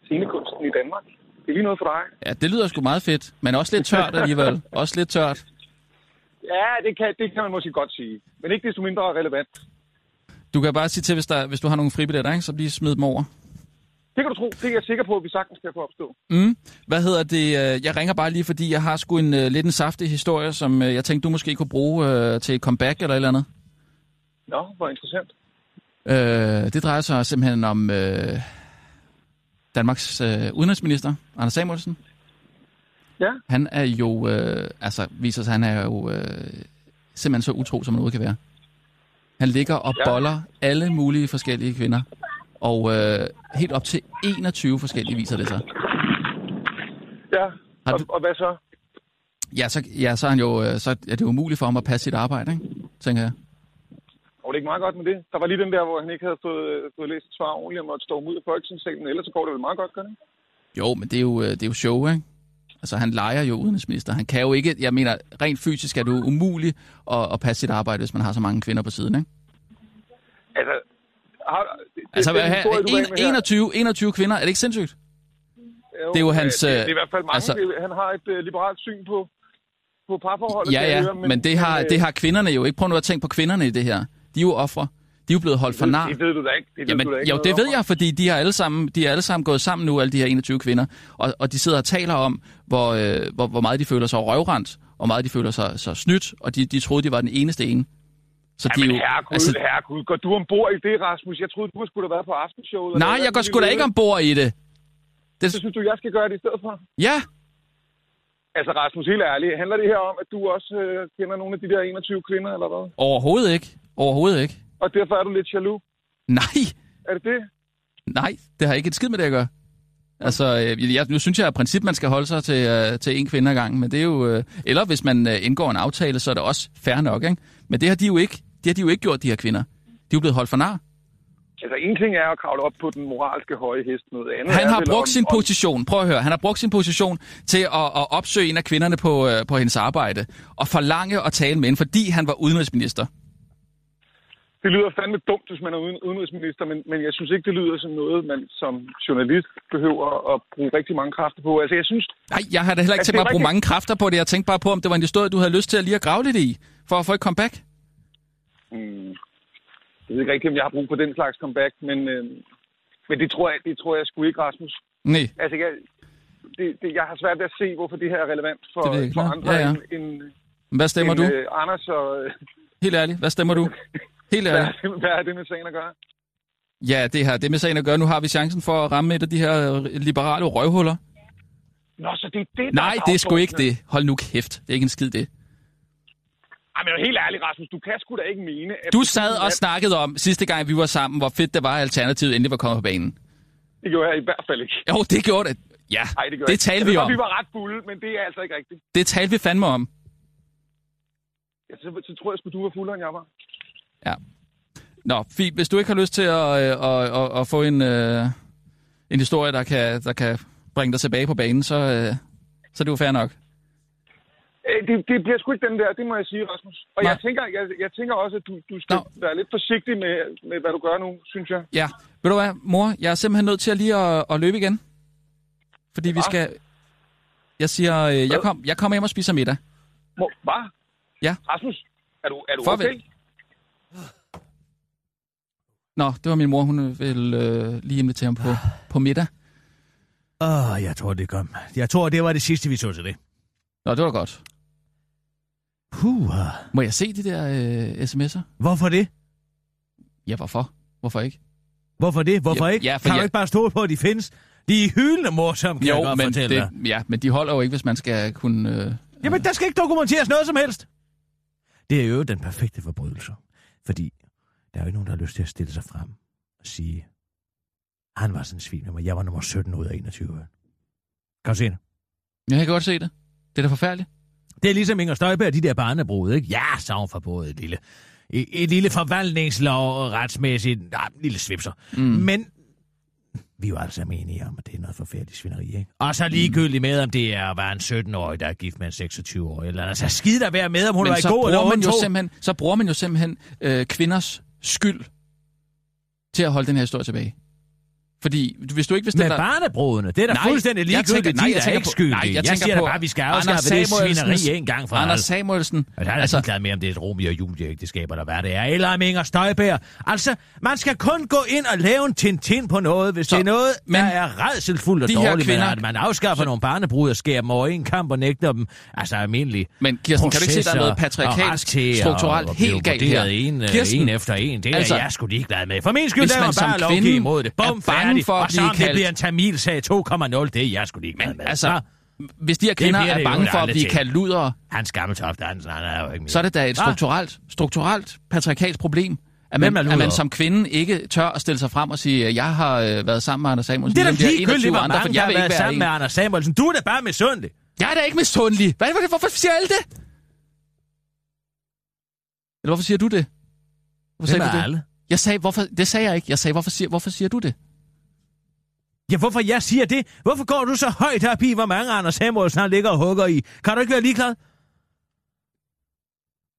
scenekunsten i Danmark. Det er lige noget for dig. Ja, det lyder sgu meget fedt, men også lidt tørt alligevel. også lidt tørt. Ja, det kan, det kan man måske godt sige. Men ikke desto mindre relevant. Du kan bare sige til, hvis, der, hvis du har nogle fribilletter, ikke, så lige smid dem over. Det kan du tro. Det er jeg sikker på, at vi sagtens kan få opstå. Mm. Hvad hedder det? øh, Jeg ringer bare lige, fordi jeg har sgu en uh, lidt en saftig historie, som uh, jeg tænkte, du måske kunne bruge uh, til et comeback eller et eller andet. Nå, hvor interessant. Uh, det drejer sig simpelthen om uh, Danmarks uh, udenrigsminister, Anders Samuelsen. Ja. Han er jo, uh, altså viser sig, han er jo uh, simpelthen så utro, som overhovedet kan være. Han ligger og Ja. boller alle mulige forskellige kvinder. Og uh, helt op til 21 forskellige viser det sig. Ja, og, du- og hvad så? Ja, så, ja, så er, han jo, øh, så er det umuligt for ham at passe sit arbejde, ikke? tænker jeg. Og det er ikke meget godt med det. Der var lige den der, hvor han ikke havde fået, fået læst svar ordentligt og måtte stå ud af folketingssalen. Ellers så går det vel meget godt, gør det? Jo, men det er jo, øh, det er jo show, ikke? Altså, han leger jo udenrigsminister. Han kan jo ikke, jeg mener, rent fysisk er det jo umuligt at, at passe sit arbejde, hvis man har så mange kvinder på siden, ikke? Altså, har, det, Altså, den hvad- historie, du er en, med her- 21, 21 kvinder, er det ikke sindssygt? Jo, det er jo hans, Det, det øh, er i hvert fald mange. altså- han har et uh, liberalt syn på, på parforholdet. Ja, ja, høre, men, men det, har, øh, det har kvinderne jo ikke. Prøv nu at tænke på kvinderne i det her. De er jo ofre. De er jo blevet holdt for nar. Det ved du da ikke. Det ved Jamen, du da ikke jo, det ved jeg, fordi de har alle sammen, de er alle sammen gået sammen nu, alle de her 21 kvinder, og, og de sidder og taler om, hvor, øh, hvor, hvor meget de føler sig røvrendt, og meget de føler sig så snydt, og de, de troede, de var den eneste ene. Så de er Jamen, jo, herregud, altså, herregud. Går du ombord i det, Rasmus? Jeg troede, du skulle have været på aftenshowet. nej, jeg går sgu da ikke ved ombord i det. det. Så synes du, jeg skal gøre det i stedet for? Ja, Altså, Rasmus, helt ærligt. Handler det her om, at du også øh, kender nogle af de der 21 kvinder, eller hvad? overhovedet ikke. Overhovedet ikke. Og derfor er du lidt jaloux. Nej, Er det det? nej, det har ikke et skid med det at gøre. Altså, øh, jeg, nu synes jeg, at princip, man skal holde sig til, øh, til en kvinde ad gangen, men det er jo... Øh, eller hvis man øh, indgår en aftale, så er det også fair nok, ikke? Men det har de jo ikke. Det har de jo ikke gjort, de her kvinder. De er jo blevet holdt for nar. Altså, en ting er at kravle op på den moralske høje hest. Noget andet Han har brugt sin om, position, prøv at høre, han har brugt sin position til at, at opsøge en af kvinderne på, øh, på hendes arbejde, og forlange at tale med hende, fordi han var udenrigsminister. Det lyder fandme dumt, hvis man er uden, udenrigsminister, men, men jeg synes ikke, det lyder som noget, man som journalist behøver at bruge rigtig mange kræfter på. Altså, jeg synes, Nej, jeg har da heller ikke Altså, tænkt mig at bruge rigtigt. mange kræfter på det. Jeg tænkte bare på, om det var en historie, du havde lyst til at lige at grave lidt i, for at få et comeback. mm, jeg ved ikke rigtig, om jeg har brug for den slags comeback, men, øh, men det, tror jeg, det tror jeg sgu ikke, Rasmus. Nej, Altså, jeg, det, det, jeg har svært ved at se, hvorfor det her er relevant for, Det for andre Ja, ja. end, end, hvad stemmer end du? øh, Anders og... Øh, Helt ærligt, hvad stemmer du? Helt ærligt. er det, hvad er det med sagen at gøre? Ja, det har det med sagen at gøre. Nu har vi chancen for at ramme et af de her liberale røvhuller. Nå, så det er det, Nej, det er sgu ikke det. Hold nu kæft. Det er ikke en skid det. Ej, men helt ærligt, Rasmus, du kan sgu da ikke mene, at... Du sad og snakkede om sidste gang, vi var sammen, hvor fedt det var, at Alternativet endelig var kommet på banen. Det gjorde jeg i hvert fald ikke. Jo, det gjorde det. Ja, Nej, det det ikke. talte vi om. Vi var ret fulde, men det er altså ikke rigtigt. Det talte vi fandme om. Ja, så, så tror jeg sgu, du var fuldere, end jeg var. Ja. Nå, fint. Hvis du ikke har lyst til at, øh, at, at, at få en, øh, en historie, der kan, der kan bringe dig tilbage på banen, så, øh, så er det jo fair nok. Øh, Det, det bliver sgu ikke den der, det må jeg sige, Rasmus. Og Nej. jeg tænker, jeg, jeg tænker også, at du, du skal Nå. være lidt forsigtig med, med, hvad du gør nu, synes jeg. Ja, ved du hvad, mor? Jeg er simpelthen nødt til at lige at, at løbe igen. Fordi vi skal... Jeg siger, øh, jeg, kom, jeg kommer hjem og spiser middag. Må, hvad? Ja. Rasmus, er du, er du Farvel. okay? Nå, det var min mor, hun vil øh, lige invitere ham på, på middag. Åh, oh, jeg tror, det kom. Jeg tror, det var det sidste, vi så til det. Nå, det var godt. Puh, Må jeg se de der øh, sms'er? hvorfor det? Ja, hvorfor? Hvorfor ikke? Hvorfor det? Hvorfor Ja, ikke? ja, for kan du jeg- ikke bare stole på, at de findes? De er hyldende morsomme, kan jeg godt men, fortælle dig. det, ja, men de holder jo ikke, hvis man skal kunne... Øh, Jamen, der skal ikke dokumenteres noget som helst. Det er jo den perfekte forbrydelse. Fordi der er jo ikke nogen, der har lyst til at stille sig frem og sige, han var sådan en svin med mig. Jeg var nummer 17 ud af 21. Kan du se det? jeg kan godt se det. Det er da forfærdeligt. Det er ligesom Inger Støjberg og de der barnebrud, ikke? Ja, så hun forbruget et lille, et, et lille forvaltningslov retsmæssigt, nej, en lille svipser. Mm. Men vi er jo alle sammen enige om, at det er noget forfærdeligt svineri, ikke? Og så ligegyldigt med, om det er var en 17-årig, der er gift med en 26-årig, eller andet. Så skid der være med, om hun Men var i god eller man jo simpelthen, så bruger man jo simpelthen øh, kvinders skyld til at holde den her historie tilbage. Fordi hvis du ikke vil stille Med barnebrudene, det er da Nej, fuldstændig jeg ligegyldigt. tænker- nej, de jeg er tænker ikke skyldige. nej, jeg jeg tænker siger da på bare, at vi skal afskaffe det svineri en gang for Anders. Samuelsen. Og der er altså, ligeglad med, om det er et Romeo og Julie-ægteskab, eller hvad det er. Eller om Inger Støjberg. Altså, man skal kun gå ind og lave en tintin på noget, hvis Så, det er noget, men der er redselsfuldt og de dårligt. Men kvinder- at man afskaffer nogle barnebrud og skærer dem over en kamp og nægter dem, altså almindeligt. Men Kirsten, kan du ikke se, der er noget og patriarkalsk, strukturelt at helt galt her? En, Kirsten, Kirsten, en efter en, det er altså, jeg sgu ligeglad med. For min skyld, der som bare lovgive imod det. Bum, bange for at blive om det kaldt- bliver en Tamilsag 2,0, det er jeg sgu ligeglad med. altså, Nå, hvis de her kvinder er bange for at blive kaldt ludere, Hans Gammeltoft, han, han er jo ikke mere. så er det da et strukturelt, strukturelt patriarkalsk problem. At man, at man som kvinde ikke tør at stille sig frem og sige, jeg har øh, været sammen med Anders Samuelsen. Det er da ligegyldigt, 21 hvor andre, mange, jeg der vil har ikke være sammen en. med Anders Samuelsen. Du er da bare misundelig. Jeg er da ikke misundelig. Hvad, hvad, hvorfor siger alle det? Eller hvorfor siger du det? Hvorfor Hvem sagde er du det? alle? Jeg sagde, hvorfor, det sagde jeg ikke. Jeg sagde, hvorfor siger, hvorfor siger du det? Ja, hvorfor jeg siger det? Hvorfor går du så højt op i, hvor mange Anders Samuelsen han ligger og hugger i? Kan du ikke være ligeglad?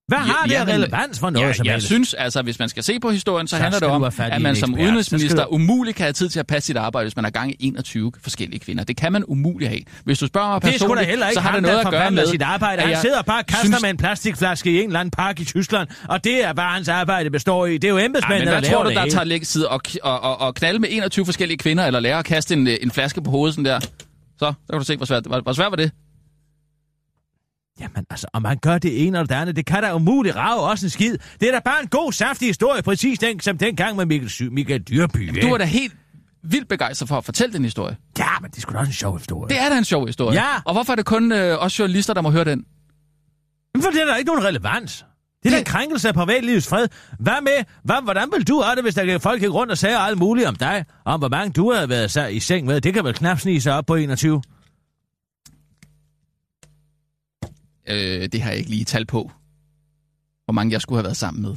Hvad Ja, har det af jamen, relevans for noget Ja, som jeg helst? synes, altså, hvis man skal se på historien, så, Så handler det om, at man som ekspert. Udenrigsminister du- umuligt kan have tid til at passe sit arbejde, hvis man har gang i 21 forskellige kvinder. Det kan man umuligt have. Hvis du spørger mig Det er personligt, heller ikke så har det noget at gøre med... sit arbejde. Han jeg sidder bare og kaster synes- med en plastikflaske i en eller anden park i Tyskland, og det er bare hans arbejde består i. Det er jo Ej, embedsmændene, men hvad tror du, det der tager lægge tid og, og, og, og knalde med 21 forskellige kvinder, eller lære at kaste en, øh, en flaske på hovedet sådan der? Så, der kan du se, hvor svært, hvor, hvor svært var det? Jamen altså, om han gør det ene eller det andet, det kan da umuligt rave også en skid. Det er da bare en god, saftig historie, præcis den, som dengang med Michael, Sy- Michael Dyrby. Du var da helt vildt begejstret for at fortælle den historie. Ja, men det er sgu da også en sjov historie. Det er da en sjov historie. Ja. Og hvorfor er det kun øh, os journalister, der må høre den? Men for det er der ikke nogen relevans. Det er da en krænkelse af privatlivets fred. Hvad med, hvad, hvordan vil du have det, hvis der kan folk ikke rundt og sige alt muligt om dig? Om hvor mange du har været i seng med? Det kan vel knap snige sig op på 21. Øh, det har jeg ikke lige tal på, hvor mange jeg skulle have været sammen med.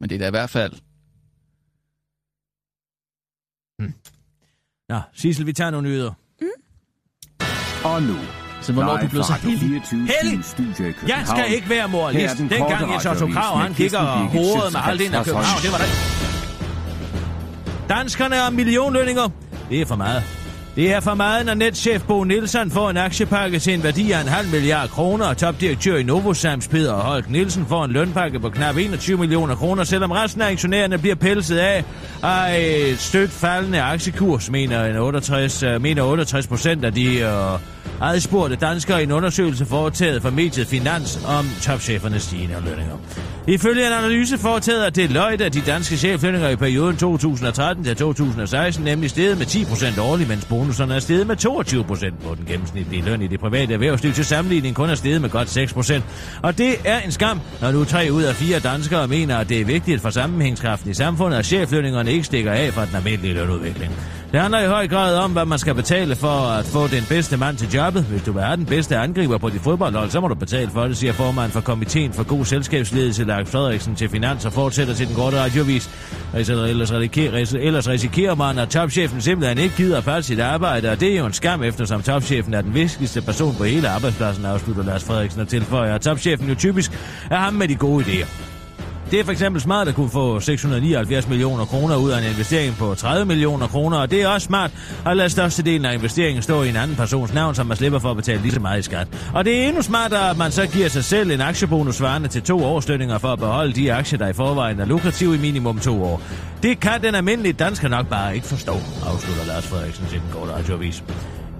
Men det er da i hvert fald... Nå, Sissel, vi tager nogle nyheder. Og nu, Så hvornår er du blevet så heldig? 24 Heldig? Jeg skal ikke være moralist. den Dengang jeg så radioavis Krav, han kigger og hovedet med alt ind af København. Det var det. Danskerne er millionlønninger. Det er for meget. Det er for meget, når netchef Bo Nielsen får en aktiepakke til en værdi af en halv milliard kroner, og topdirektør i Novosams Peter Holk Nielsen får en lønpakke på knap 21 millioner kroner, selvom resten af aktionærerne bliver pelset af af et stødt faldende aktiekurs, mener, en 68, øh, mener 68 procent af de øh, adspurgte danskere i en undersøgelse foretaget for mediet Finans om topchefernes stigende lønninger. Ifølge en analyse foretaget af Deloitte er de danske cheflønninger i perioden 2013 til 2016 nemlig steget med 10% årligt, mens bonuserne er steget med 22%, på den gennemsnitlige løn i det private erhvervsliv til sammenligning kun er steget med godt 6%. Og det er en skam, når nu tre ud af fire danskere mener, at det er vigtigt for sammenhængskraften i samfundet, at cheflønningerne ikke stikker af fra den almindelige lønudvikling. Det handler i høj grad om, hvad man skal betale for at få den bedste mand til jobbet. Hvis du vil have den bedste angriber på dit fodboldhold, så må du betale for det, siger formanden for komiteen for god selskabsledelse, Lars Frederiksen til Finans og fortsætter til den korte radiovis. Ellers risikerer, ellers risikerer man, at topchefen simpelthen ikke gider at passe sit arbejde, og det er jo en skam, eftersom topchefen er den vigtigste person på hele arbejdspladsen, afslutter Lars Frederiksen og tilføjer, at topchefen jo typisk er ham med de gode idéer. Det er for eksempel smart at kunne få 679 millioner kroner ud af en investering på 30 millioner kroner, og det er også smart at lade størstedelen af investeringen stå i en anden persons navn, så man slipper for at betale lige så meget i skat. Og det er endnu smartere, at man så giver sig selv en aktiebonus svarende til to årslønninger for at beholde de aktier, der i forvejen er lukrative i minimum to år. Det kan den almindelige dansker nok bare ikke forstå, afslutter Lars Frederiksen til den korte radioavis.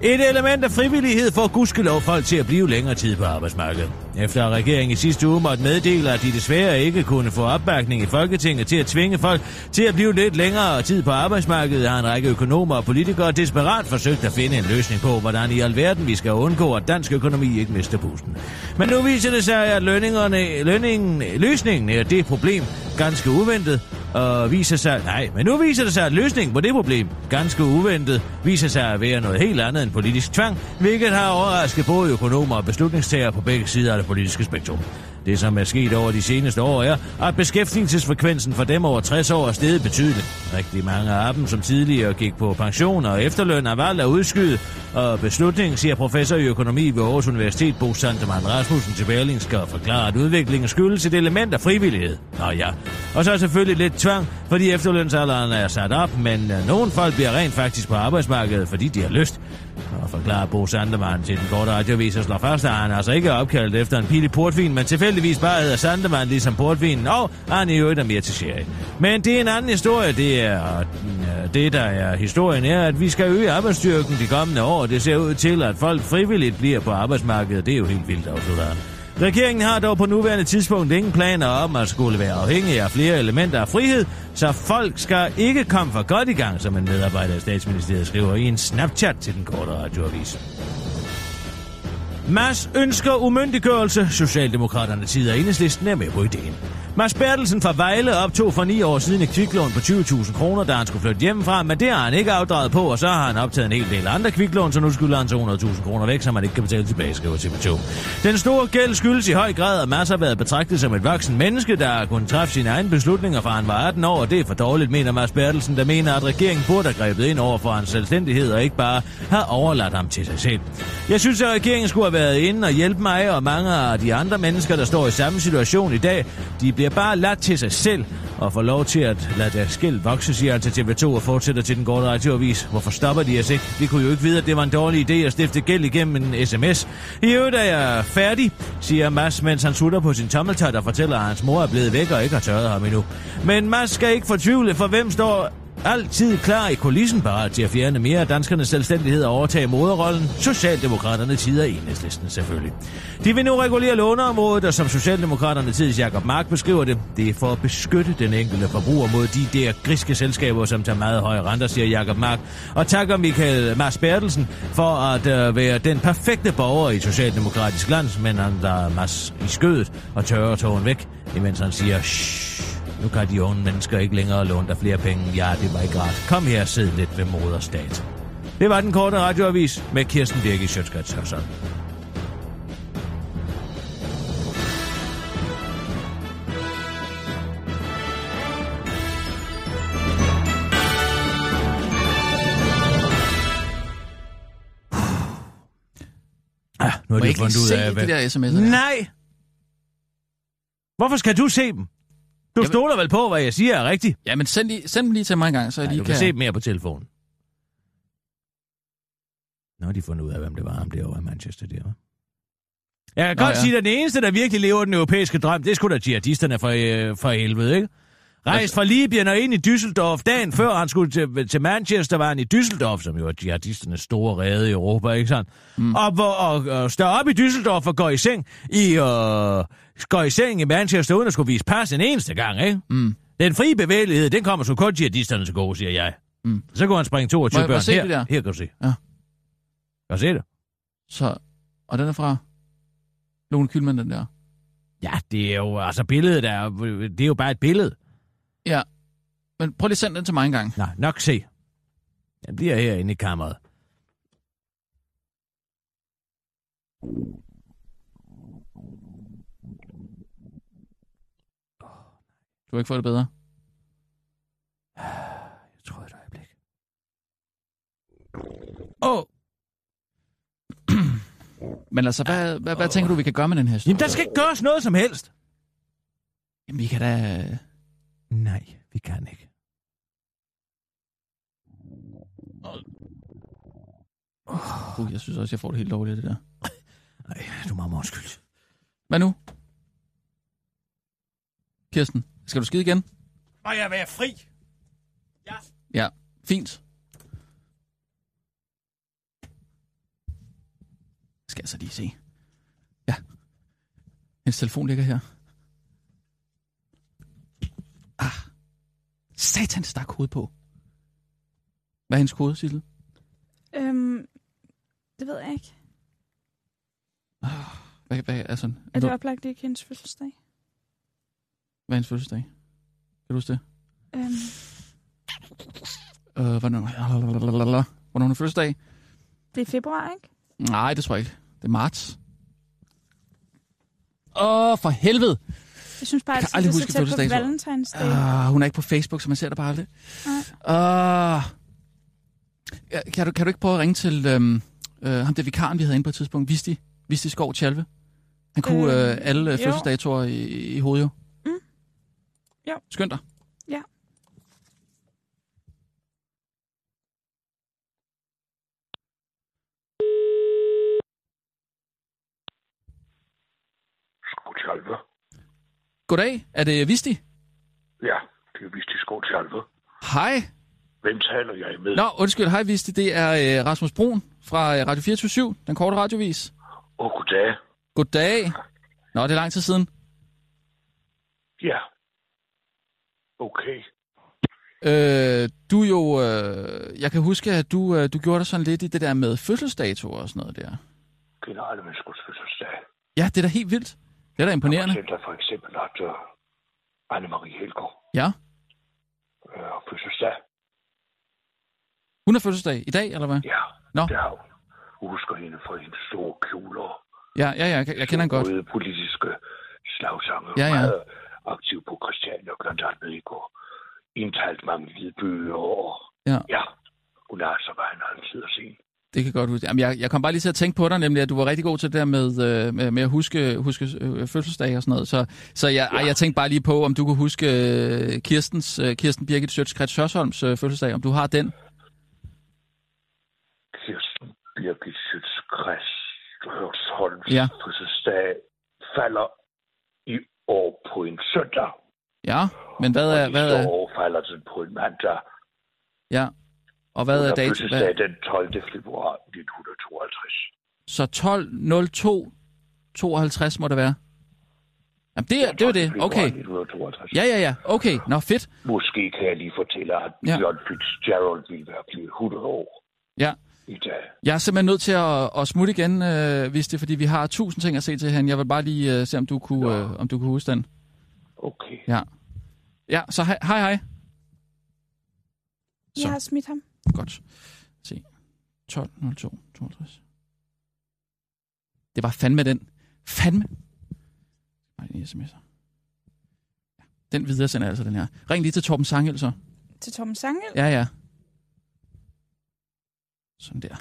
Et element af frivillighed får gudskelov folk til at blive længere tid på arbejdsmarkedet. Efter at regeringen i sidste uge måtte meddele, at de desværre ikke kunne få opbakning i Folketinget til at tvinge folk til at blive lidt længere tid på arbejdsmarkedet, har en række økonomer og politikere desperat forsøgt at finde en løsning på, hvordan i alverden vi skal undgå, at dansk økonomi ikke mister pusten. Men nu viser det sig, at lønningerne, lønningen, løsningen er det problem ganske uventet, og viser sig... Nej, men nu viser det sig, at løsningen på det problem, ganske uventet, viser sig at være noget helt andet end politisk tvang, hvilket har overrasket både økonomer og beslutningstagere på begge sider af det politiske spektrum. Det, som er sket over de seneste år, er, at beskæftigelsesfrekvensen for dem over 60 år er steget betydeligt. Rigtig mange af dem, som tidligere gik på pension og efterløn, har valgt at udskyde, og beslutningen, siger professor i økonomi ved Aarhus Universitet, Bo Sandemann Rasmussen til Berling, skal forklare, at udviklingen skyldes et element af frivillighed. Nå ja, og så er selvfølgelig lidt tvang, fordi efterlønsalderen er sat op, men øh, nogle folk bliver rent faktisk på arbejdsmarkedet, fordi de har lyst. Og forklarer Bo Sandemann til den korte radiovis og slår først, at han altså ikke er opkaldt efter en pil i portvin, men tilfældigvis bare hedder Sandemann ligesom portvinen, og han i øvrigt er mere til sherry. Men det er en anden historie, det er, øh, det der er historien er, at vi skal øge arbejdsstyrken de kommende år, det ser ud til, at folk frivilligt bliver på arbejdsmarkedet, det er jo helt vildt, afslutter han. Regeringen har dog på nuværende tidspunkt ingen planer om at skulle være afhængig af flere elementer af frihed, så folk skal ikke komme for godt i gang, som en medarbejder af statsministeriet skriver i en Snapchat til den korte radioavis. Mads ønsker umyndiggørelse. Socialdemokraterne tider enhedslisten er med på ideen. Mads Bertelsen fra Vejle optog for ni år siden et kviklån på 20.000 kroner, da han skulle flytte hjemmefra, men det har han ikke afdraget på, og så har han optaget en hel del andre kviklån, så nu skylder han 200.000 kroner væk, som han ikke kan betale tilbage, skriver TV2. Den store gæld skyldes i høj grad, at Mads har været betragtet som et voksen menneske, der har kunnet træffe sine egne beslutninger, fra han var 18 år, og det er for dårligt, mener Mads Bertelsen, der mener, at regeringen burde have grebet ind over for hans selvstændighed, og ikke bare have overladt ham til sig selv. Jeg synes, at regeringen skulle have været inde og hjælpe mig og mange af de andre mennesker, der står i samme situation i dag. De bliver bare ladt til sig selv og får lov til at lade deres skæld vokse, siger han til TV2 og fortsætter til den gode radioavis. Hvorfor stopper de os ikke? Vi kunne jo ikke vide, at det var en dårlig idé at stifte gæld igennem en sms. I øvrigt er jeg færdig, siger Mads, mens han sutter på sin tommeltot og fortæller, at hans mor er blevet væk og ikke har tørret ham endnu. Men Mads skal ikke fortvivle, for hvem står altid klar i kulissen parat til at fjerne mere af danskernes selvstændighed og overtage moderrollen. Socialdemokraterne tider enhedslisten selvfølgelig. De vil nu regulere låneområdet, og som Socialdemokraterne tids Jakob Mark beskriver det, det er for at beskytte den enkelte forbruger mod de der griske selskaber, som tager meget høje renter, siger Jakob Mark. Og takker Michael Mars Bertelsen for at øh, være den perfekte borger i socialdemokratisk land, men han der Mars i skødet og tørrer tågen væk, imens han siger, Shh, nu kan de unge mennesker ikke længere låne dig flere penge. Ja, det var ikke rart. Kom her og sid lidt ved moderstat. Det var den korte radioavis med Kirsten Birgit Sjøtskrets Hørsson. Ah, nu har Må de ikke fundet ud af, hvad... de der sms'er? Nej! Hvorfor skal du se dem? Du Jamen- stoler vel på, hvad jeg siger er rigtigt? Ja, men send, lige, send dem lige til mig en gang, så jeg Nej, lige du kan se dem mere på telefonen. Har de fundet ud af, hvem det var, ham derovre i Manchester der, hva'? Jeg kan Nå, godt ja. sige, at den eneste, der virkelig lever den europæiske drøm, det er sgu da jihadisterne fra, øh, fra helvede, ikke? Rejst fra Libyen og ind i Düsseldorf. Dagen før han skulle til, til Manchester, var han i Düsseldorf, som jo er jihadisternes store rede i Europa, ikke sandt? Mm. Og, og, og står op i Düsseldorf og går i seng i, øh, går i seng i Manchester, uden at skulle vise pas en eneste gang, ikke? Mm. Den frie bevægelighed, den kommer sgu kun jihadisterne til gode, siger jeg. Mm. Så kunne han springe 22 Må må børn. se her, det der? her kan du se. Ja. Kan du se det? Så, og den er fra Lone Kylman, den der. Ja, det er jo, altså billedet er, det er jo bare et billede. Ja. Men prøv lige at sende den til mig en gang. Nå, nok se. Den bliver herinde i kammeret. Du har ikke fået det bedre. Jeg tror et øjeblik. Åh, oh, Men altså, hvad, hvad, hvad tænker du, vi kan gøre med den her jamen der skal ikke gøres noget som helst. Jamen, vi kan da... Nej, vi kan ikke. Uh, jeg synes også, jeg får det helt dårligt, det der. Nej, du må mig undskyld. Hvad nu? Kirsten, skal du skide igen? Må jeg være fri? Ja, fint. Skal jeg så lige se. Ja. Hendes telefon ligger her. Satan stak hoved på. Hvad er hendes kode, Sissel? Øhm, det ved jeg ikke. Hvad, hvad, altså, Er det oplagt ikke hendes fødselsdag? hvad er hendes fødselsdag? Kan du huske det? Øhm, Øh, hvornår, hvornår er fødselsdag? det er februar, ikke? Nej, det tror jeg ikke. Det er marts. Åh, oh, for helvede! Jeg synes bare, Jeg kan at aldrig det er huske så tæt på fødselsdato. Valentinsdag. Uh, hun er ikke på Facebook, så man ser det bare aldrig. Nej. Uh, ja, kan, du, kan du ikke prøve at ringe til øhm, øh, ham, der vikaren, vi havde inde på et tidspunkt? Visti, Visti Skov Tjalve. Han kunne øh, Øh, alle øh, jo. fødselsdatoer i, i hovedet jo. Mm. Jo. Skynd dig. Ja. Skotjalve. Goddag, er det Visti? Ja, det er vist i Skotjalve. Hej. Hvem taler jeg med? Nå, undskyld, hej Visti. Det er øh, Rasmus Brun fra øh, Radio 24 den korte radiovis. Åh, oh, goddag. Goddag. Nå, det er lang tid siden. Ja. Okay. Øh, du jo... Øh, jeg kan huske, at du, øh, du gjorde dig sådan lidt i det der med fødselsdatoer og sådan noget der. kender alle menneskers fødselsdag. Ja, det er da helt vildt. Det er da imponerende. Jeg der for eksempel, at uh, Anne-Marie Helgaard Ja. øh, har fødselsdag. Hun har fødselsdag i dag, eller hvad? Ja, Nå. det har hun. Jeg husker hende for hendes store kjoler. Ja, ja, ja, jeg, jeg kender hende godt. Røde politiske slagsange. Ja, ja. Meget aktiv på Christiania, blandt andet i går. Indtalt mange hvide bøger. Og... Ja. ja. Hun er altså, hvad han altid at se. Det kan godt huske. Jamen, jeg, jeg kom bare lige til at tænke på dig, nemlig at du var rigtig god til det der med, øh, med, med at huske, huske øh, fødselsdage og sådan noget. Så, så jeg, ja. jeg tænkte bare lige på, om du kunne huske øh, Kirstens, øh, Kirsten Birgit Sjøtskrets Hørsholms øh, fødselsdag, om du har den. Kirsten Birgit Sjøtskreds Hørsholms Ja. fødselsdag falder i år på en søndag. Ja, men hvad er, og hvad er, år falder den på en mandag. ja. Og hvad er dato? Hvad? den 12. februar 1952. Så 12.02 52 må det være. Jamen, det, er, det var det. Okay. 1952. Ja, ja, ja. Okay. Nå, fedt. Måske kan jeg lige fortælle, at Ja. Bjørn Fitzgerald ville være blevet 100 år Ja. i dag. Jeg er simpelthen nødt til at, at smutte igen, øh, hvis det er, fordi vi har tusind ting at se til hen. Jeg vil bare lige øh, se, om du kunne, øh, om du kunne huske den. Okay. Ja. Ja, så hej, hej. hej. Så. Jeg har smidt ham. Godt. Se. 12, 02, 62. Det var fandme den. Fandme. Nej, en sms'er. Ja, Den videre sender altså, den her. Ring lige til Torben Sangel, så. Til Tom Sangel? Ja, ja. Sådan der.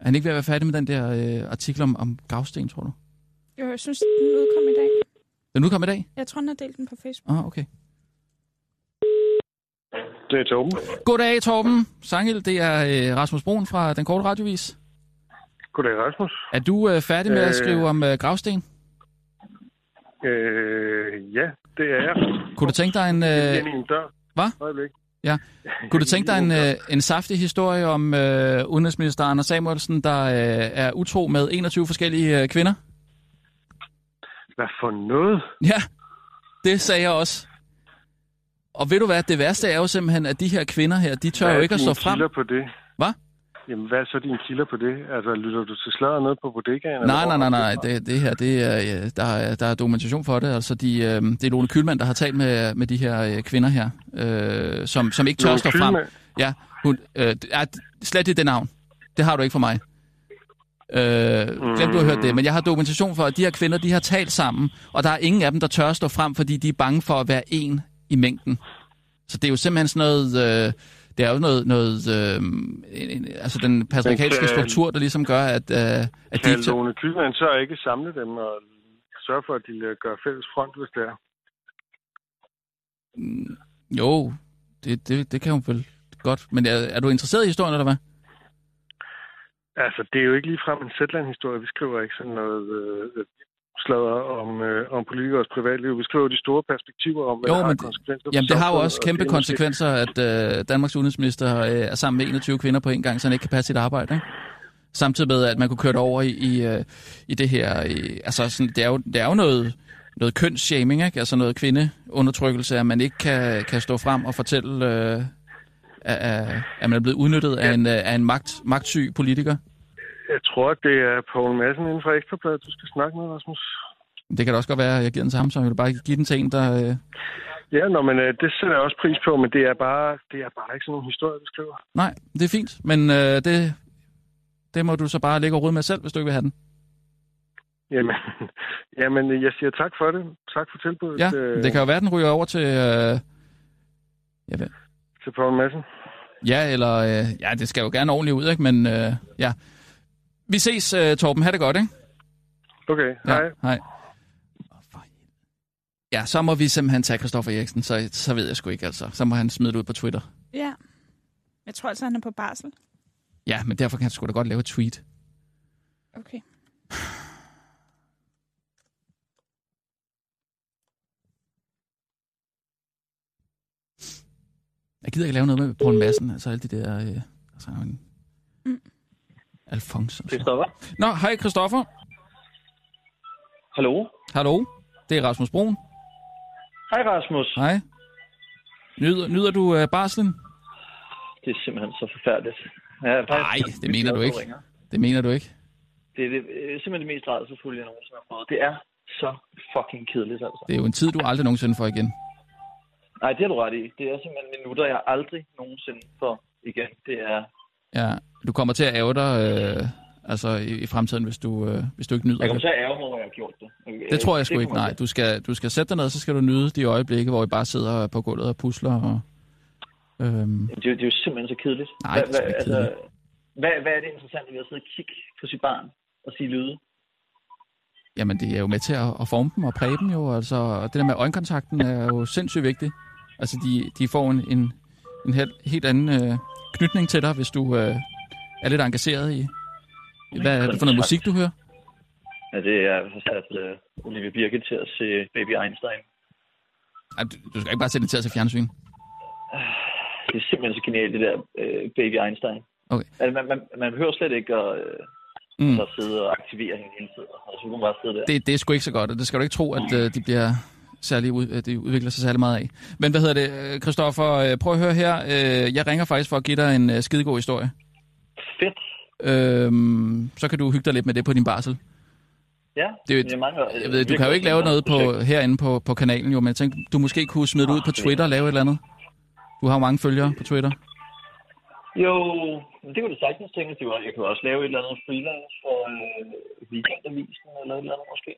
Er han ikke ved at være færdig med den der øh, artikel om, om gravsten, tror du? Jo, jeg synes, den udkom i dag. Den udkom i dag? Jeg tror, han har delt den på Facebook. Ah, okay. Det er Torben. Goddag, Torben. Sangel, det er øh, Rasmus Brun fra Den Korte Radiovis. Goddag, Rasmus. Er du øh, færdig med at Øh. skrive om øh, gravsten? Øh, ja, det er jeg. Kunne du tænke dig en, Øh... en dør. Hvad? Øjeblik. ja, kunne du tænke dig en, øh, en saftig historie om øh, udenrigsminister Anders Samuelsen, der øh, er utro med 21 forskellige øh, kvinder? Hvad for noget? Ja, det sagde jeg også. Og ved du hvad, det værste er jo simpelthen, at de her kvinder her, de tør jo ikke at stå frem. på det? Hvad? Jamen, hvad er så dine kilder på det? Altså, lytter du til sladder nede på bodegaen? Nej, nej, nej, nej. Det, det her, det er, der, er, der er dokumentation for det. Altså, de, øh, det er Lone Kylmand, der har talt med, med de her øh, kvinder her, øh, som, som ikke tør Lone stå frem. Ja, hun, øh, er, slet ikke det navn. Det har du ikke for mig. Øh, glem du har hørt det, men jeg har dokumentation for, at de her kvinder, de har talt sammen, og der er ingen af dem, der tør stå frem, fordi de er bange for at være en i mængden. Så det er jo simpelthen sådan noget, øh, det er jo noget, noget øh, altså den patriarkalske kan- struktur, der ligesom gør, at, øh, at de Kan ikke tør- Lone Kylmand så ikke samle dem og sørge for, at de øh, gør fælles front, hvis det er? Mm, Jo, det, det, det kan hun vel godt. Men er, er du interesseret i historien, eller hvad? Altså, det er jo ikke ligefrem en Zetland-historie. Vi skriver ikke sådan noget øh, sladder om, øh, om politikers privatliv. Vi skriver de store perspektiver om, hvad Jo, det har men af konsekvenser. Jamen, det har jo også og kæmpe er konsekvenser, at øh, Danmarks udenrigsminister øh, er sammen med 21 kvinder på en gang, så han ikke kan passe sit arbejde. Ikke? Samtidig med, at man kunne køre det over i, i, øh, i det her... I, altså, sådan, det, er jo, det er jo noget, noget kønsshaming, ikke? altså noget kvindeundertrykkelse, at man ikke kan, kan stå frem og fortælle, øh, at, at- man er blevet udnyttet af en, øh, af en magt, magtsyg politiker. Jeg tror, at det er Poul Madsen inden for Ekstrabladet, du skal snakke med, Rasmus. Det kan da også godt være, at jeg giver den til ham, så jeg vil bare give den til en, der... Øh, Ja, nå, men øh, det sætter jeg også pris på, men det er bare, det er bare ikke sådan nogle historier, vi skriver. nej, det er fint, men øh, det, det må du så bare lægge og med selv, hvis du ikke vil have den. Jamen, jamen, jeg siger tak for det. Tak for tilbuddet Ja, øh, det kan jo være, den ryger over til... Øh, jeg ved, til Poul Madsen. ja, eller... Øh, ja, det skal jo gerne ordentligt ud, ikke? Men øh, ja. Vi ses, øh, Torben. Ha' det godt, ikke? Okay, Ja, hej. hej. Ja, så må vi simpelthen tage Christoffer Eriksen, så, så ved jeg sgu ikke, altså. Så må han smide det ud på Twitter. Ja. Jeg tror altså, han er på barsel. Ja, men derfor kan han sgu da godt lave et tweet. Okay. Jeg gider ikke lave noget med Poul Madsen, altså alle de der... Øh, altså, han er en... Mm. Alfons. og så. Christoffer? Nå, hej Christoffer. Hallo? Hallo, det er Rasmus Brun. Hej Rasmus. Hej. Nyder, nyder du øh, barslen? det er simpelthen så forfærdeligt. Ja, Nej, det mener du ikke. Det mener du ikke. Det er, det, er simpelthen det mest rædselsfulde, jeg nogensinde har fået. Det er så fucking kedeligt, altså. Det er jo en tid, du aldrig nogensinde får igen. Nej, det har du ret i. Det er simpelthen minutter, jeg aldrig nogensinde får igen. Det er... Ja, du kommer til at æve dig øh, altså i, i fremtiden, hvis du, øh, hvis du ikke nyder Jeg kommer det. til at ærge mig, at jeg har gjort det. Okay, Det tror jeg sgu det ikke, nej. Du skal, du skal sætte dig ned, så skal du nyde de øjeblikke, hvor I bare sidder på gulvet og pusler. Og, til. Det, er jo- det er jo simpelthen så kedeligt. Nej, hvad, det er ikke altså, hvad, hvad er det interessante ved at sidde og kigge på sit barn og sige lyde? jamen, det er jo med til at, at forme dem og præge dem jo. Altså, og det der med øjenkontakten er jo sindssygt vigtigt. Altså, de, de får en, en, en helt, helt anden øh, knytning til dig, hvis du øh, er lidt engageret i... Hvad er det for noget musik, du hører? Ja, det er så sat uh, Olivia Birke til at se Baby Einstein. Ej, du, skal ikke bare sætte det til at se fjernsyn. Det er simpelthen så genialt, det der uh, Baby Einstein. Okay. Altså, man, man, man behøver slet ikke at, uh, Mm. at sidde og aktivere hende hele tiden. Altså, så kan man bare sidde der. Det, det er sgu ikke så godt, og det skal du ikke tro, at øh, de bliver særlig ud, øh, de udvikler sig særlig meget af. Men hvad hedder det, øh, Christoffer? Øh, prøv at høre her. Øh, jeg ringer faktisk for at give dig en skidegod historie. Fedt. Øhm, så kan du hygge dig lidt med det på din barsel. Ja, Det er et- mangler, Jeg ved, du kan jo ikke lave noget på, herinde på, på kanalen, jo, men jeg tænkte, du måske kunne smide det ud på Twitter og lave et eller andet. Du har jo mange følgere på Twitter. Jo, men det kunne du sagtens tænke, at det var. Jeg kunne også lave et eller andet freelance for øh, weekendavisen eller et eller andet måske.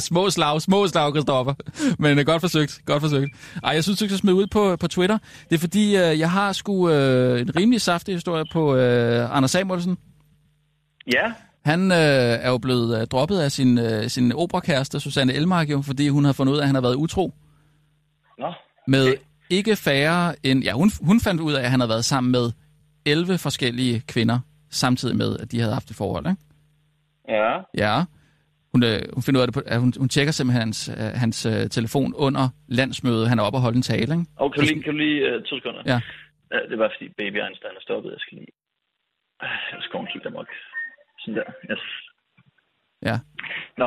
små slag, små slag, Christoffer. Men øh, godt forsøgt, godt forsøgt. Ej, jeg synes, du skal smide ud på, på Twitter. Det er fordi, øh, jeg har sgu øh, en rimelig saftig historie på øh, Anders Samuelsen. Ja, Han øh, er jo blevet øh, droppet af sin, øh, sin operakæreste, Susanne Elmark, jo, fordi hun har fundet ud af, at han har været utro. Nå, Med ikke færre end... Ja, hun, hun fandt ud af, at han havde været sammen med 11 forskellige kvinder, samtidig med, at de havde haft et forhold, ikke? ja. Ja. Hun, øh, hun finder ud af det på, at hun, hun tjekker simpelthen hans, øh, hans øh, telefon under landsmødet. Han er oppe og holde en tale, ikke? Og kan du lige, kan du lige uh, to sekunder? Ja. ja. Det var fordi Baby Einstein er stoppet. Jeg skal lige... Øh, Jeg skal helt amok. Sådan der. Yes. Ja. Nå,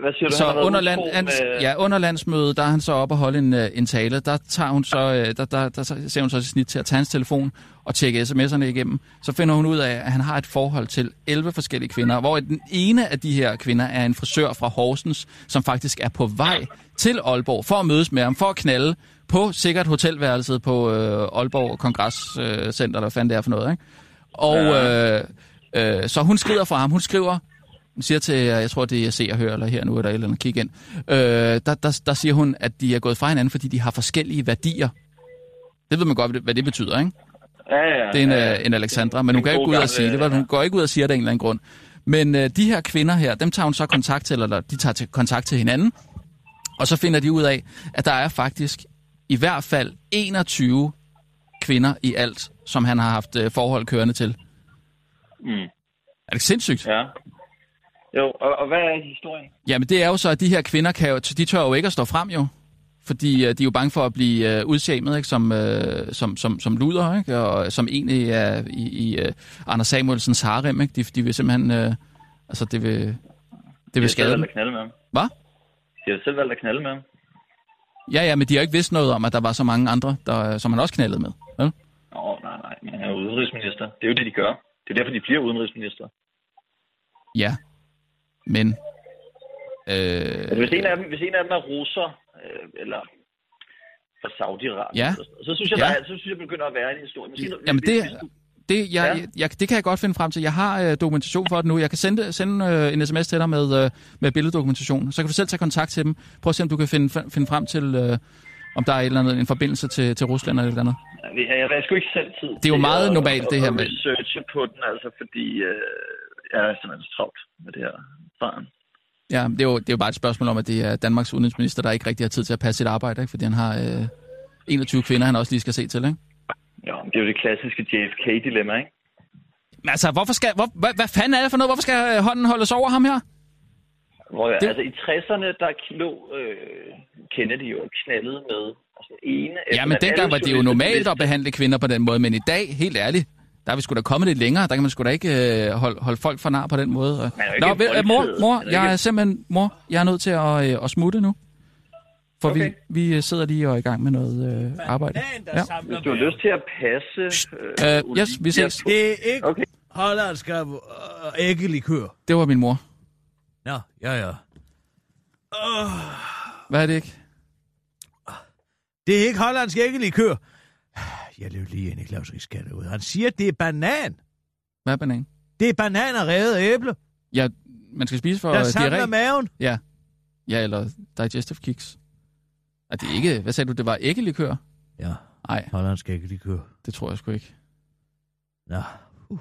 hvad siger du? Så under, land, hans, med- ja, under landsmødet, der er han så oppe og holde en, øh, en tale. Der, tager hun så, øh, der, der, der ser hun så sit snit til at tage hans telefon og tjekke sms'erne igennem. Så finder hun ud af, at han har et forhold til 11 forskellige kvinder, hvor den ene af de her kvinder er en frisør fra Horsens, som faktisk er på vej til Aalborg for at mødes med ham, for at knalde på sikkert hotelværelset på øh, Aalborg Kongresscenter, øh, eller hvad fanden det er for noget. Ikke? Og øh, øh, så hun skriver fra ham. Hun skriver, siger til, jeg tror det er Se og Hør, eller her nu, eller et eller andet, kig ind. Øh, der, der, der siger hun, at de er gået fra hinanden, fordi de har forskellige værdier. Det ved man godt, hvad det betyder, ikke? Ja, ja, Det er en, ja, ja. øh, en Alexandra, men hun kan ikke ud og sige det. Hun går ikke ud og siger det af en eller anden grund. Men øh, de her kvinder her, dem tager hun så kontakt til, eller de tager til kontakt til hinanden, og så finder de ud af, at der er faktisk i hvert fald 21 kvinder i alt, som han har haft øh, forhold kørende til. Mm. Er det sindssygt? Ja. Jo, og, og hvad er historien? Jamen det er jo så, at de her kvinder, kan jo, de tør jo ikke at stå frem jo. Fordi øh, de er jo bange for at blive øh, udshamet ikke? Som, øh, som, som, som luder, ikke? og som egentlig er i, i øh, Anders Samuelsens harem. Ikke? De, de vil simpelthen... Øh, altså det vil, det vil Jeg skade dem. knalde med ham. Hvad? Jeg har selv valgt at knalde med ham. Ja, ja, men de har ikke vidst noget om, at der var så mange andre, der, som han også knaldede med. Vel? Nå, nej, nej, men han er udenrigsminister. Det er jo det, de gør. Det er derfor, de bliver udenrigsminister. Ja, men... Øh, Altså, hvis, en af dem, hvis en af dem er russer, øh, eller fra Saudi-Arabien, Ja. noget, så synes jeg, Ja. ja. der, så synes jeg begynder at være en historie. Måske, Jamen det, det, jeg, Ja. jeg, det kan jeg godt finde frem til. Jeg har øh, dokumentation for det nu. Jeg kan sende, sende øh, en sms til dig med, øh, med billeddokumentation. Så kan du selv tage kontakt til dem. Prøv at se, om du kan finde, finde frem til, øh, om der er et eller andet, en forbindelse til, til Rusland eller et eller andet. Jeg, jeg, jeg sgu ikke selv tid Det er jo meget at- normalt, det her med- researche på den, altså, fordi øh, jeg er simpelthen så travlt med det her barn. Ja, det er, jo, det er jo bare et spørgsmål om, at det er Danmarks udenrigsminister, der ikke rigtig har tid til at passe sit arbejde, ikke? fordi han har øh, 21 kvinder, han også lige skal se til. Ikke? Ja, det er jo det klassiske JFK-dilemma, ikke? Men altså, hvorfor skal, hvor, hvad, hvad fanden er det for noget? Hvorfor skal øh, hånden holdes over ham her? Hvor, det... Altså i 60'erne, der lå øh, Kennedy jo knaldet med altså, ene... Ja, men dengang var det jo normalt at behandle kvinder på den måde, men i dag, helt ærligt, der er vi sgu da kommet lidt længere. Der kan man sgu da ikke øh, holde, holde folk for nar på den måde. Nå, ved, øh, mor, mor, jeg er simpelthen, mor, jeg er nødt til at, øh, at smutte nu. For Okay. vi, vi øh, sidder lige og er i gang med noget øh, arbejde. Ja. Hvis du har lyst til at passe... Øh, yes, vi ses. Det er ikke Okay. hollandsk øh, æggelikør. Det var min mor. Nå, ja, ja. Hvad er det ikke? Det er ikke hollandsk æggelikør. Jeg løb lige ind i Claus Rigsgatte ud. Han siger, det er banan. Hvad er banan? Det er banan og revet æble, Ja, man skal spise for der øh, samler diarré. maven. Ja. Ja, eller digestive kicks. Er det ikke... Hvad sagde du? Det var æggelikør? Ja, Nej, hollandsk æggelikør. det tror jeg sgu ikke. Nå, uh.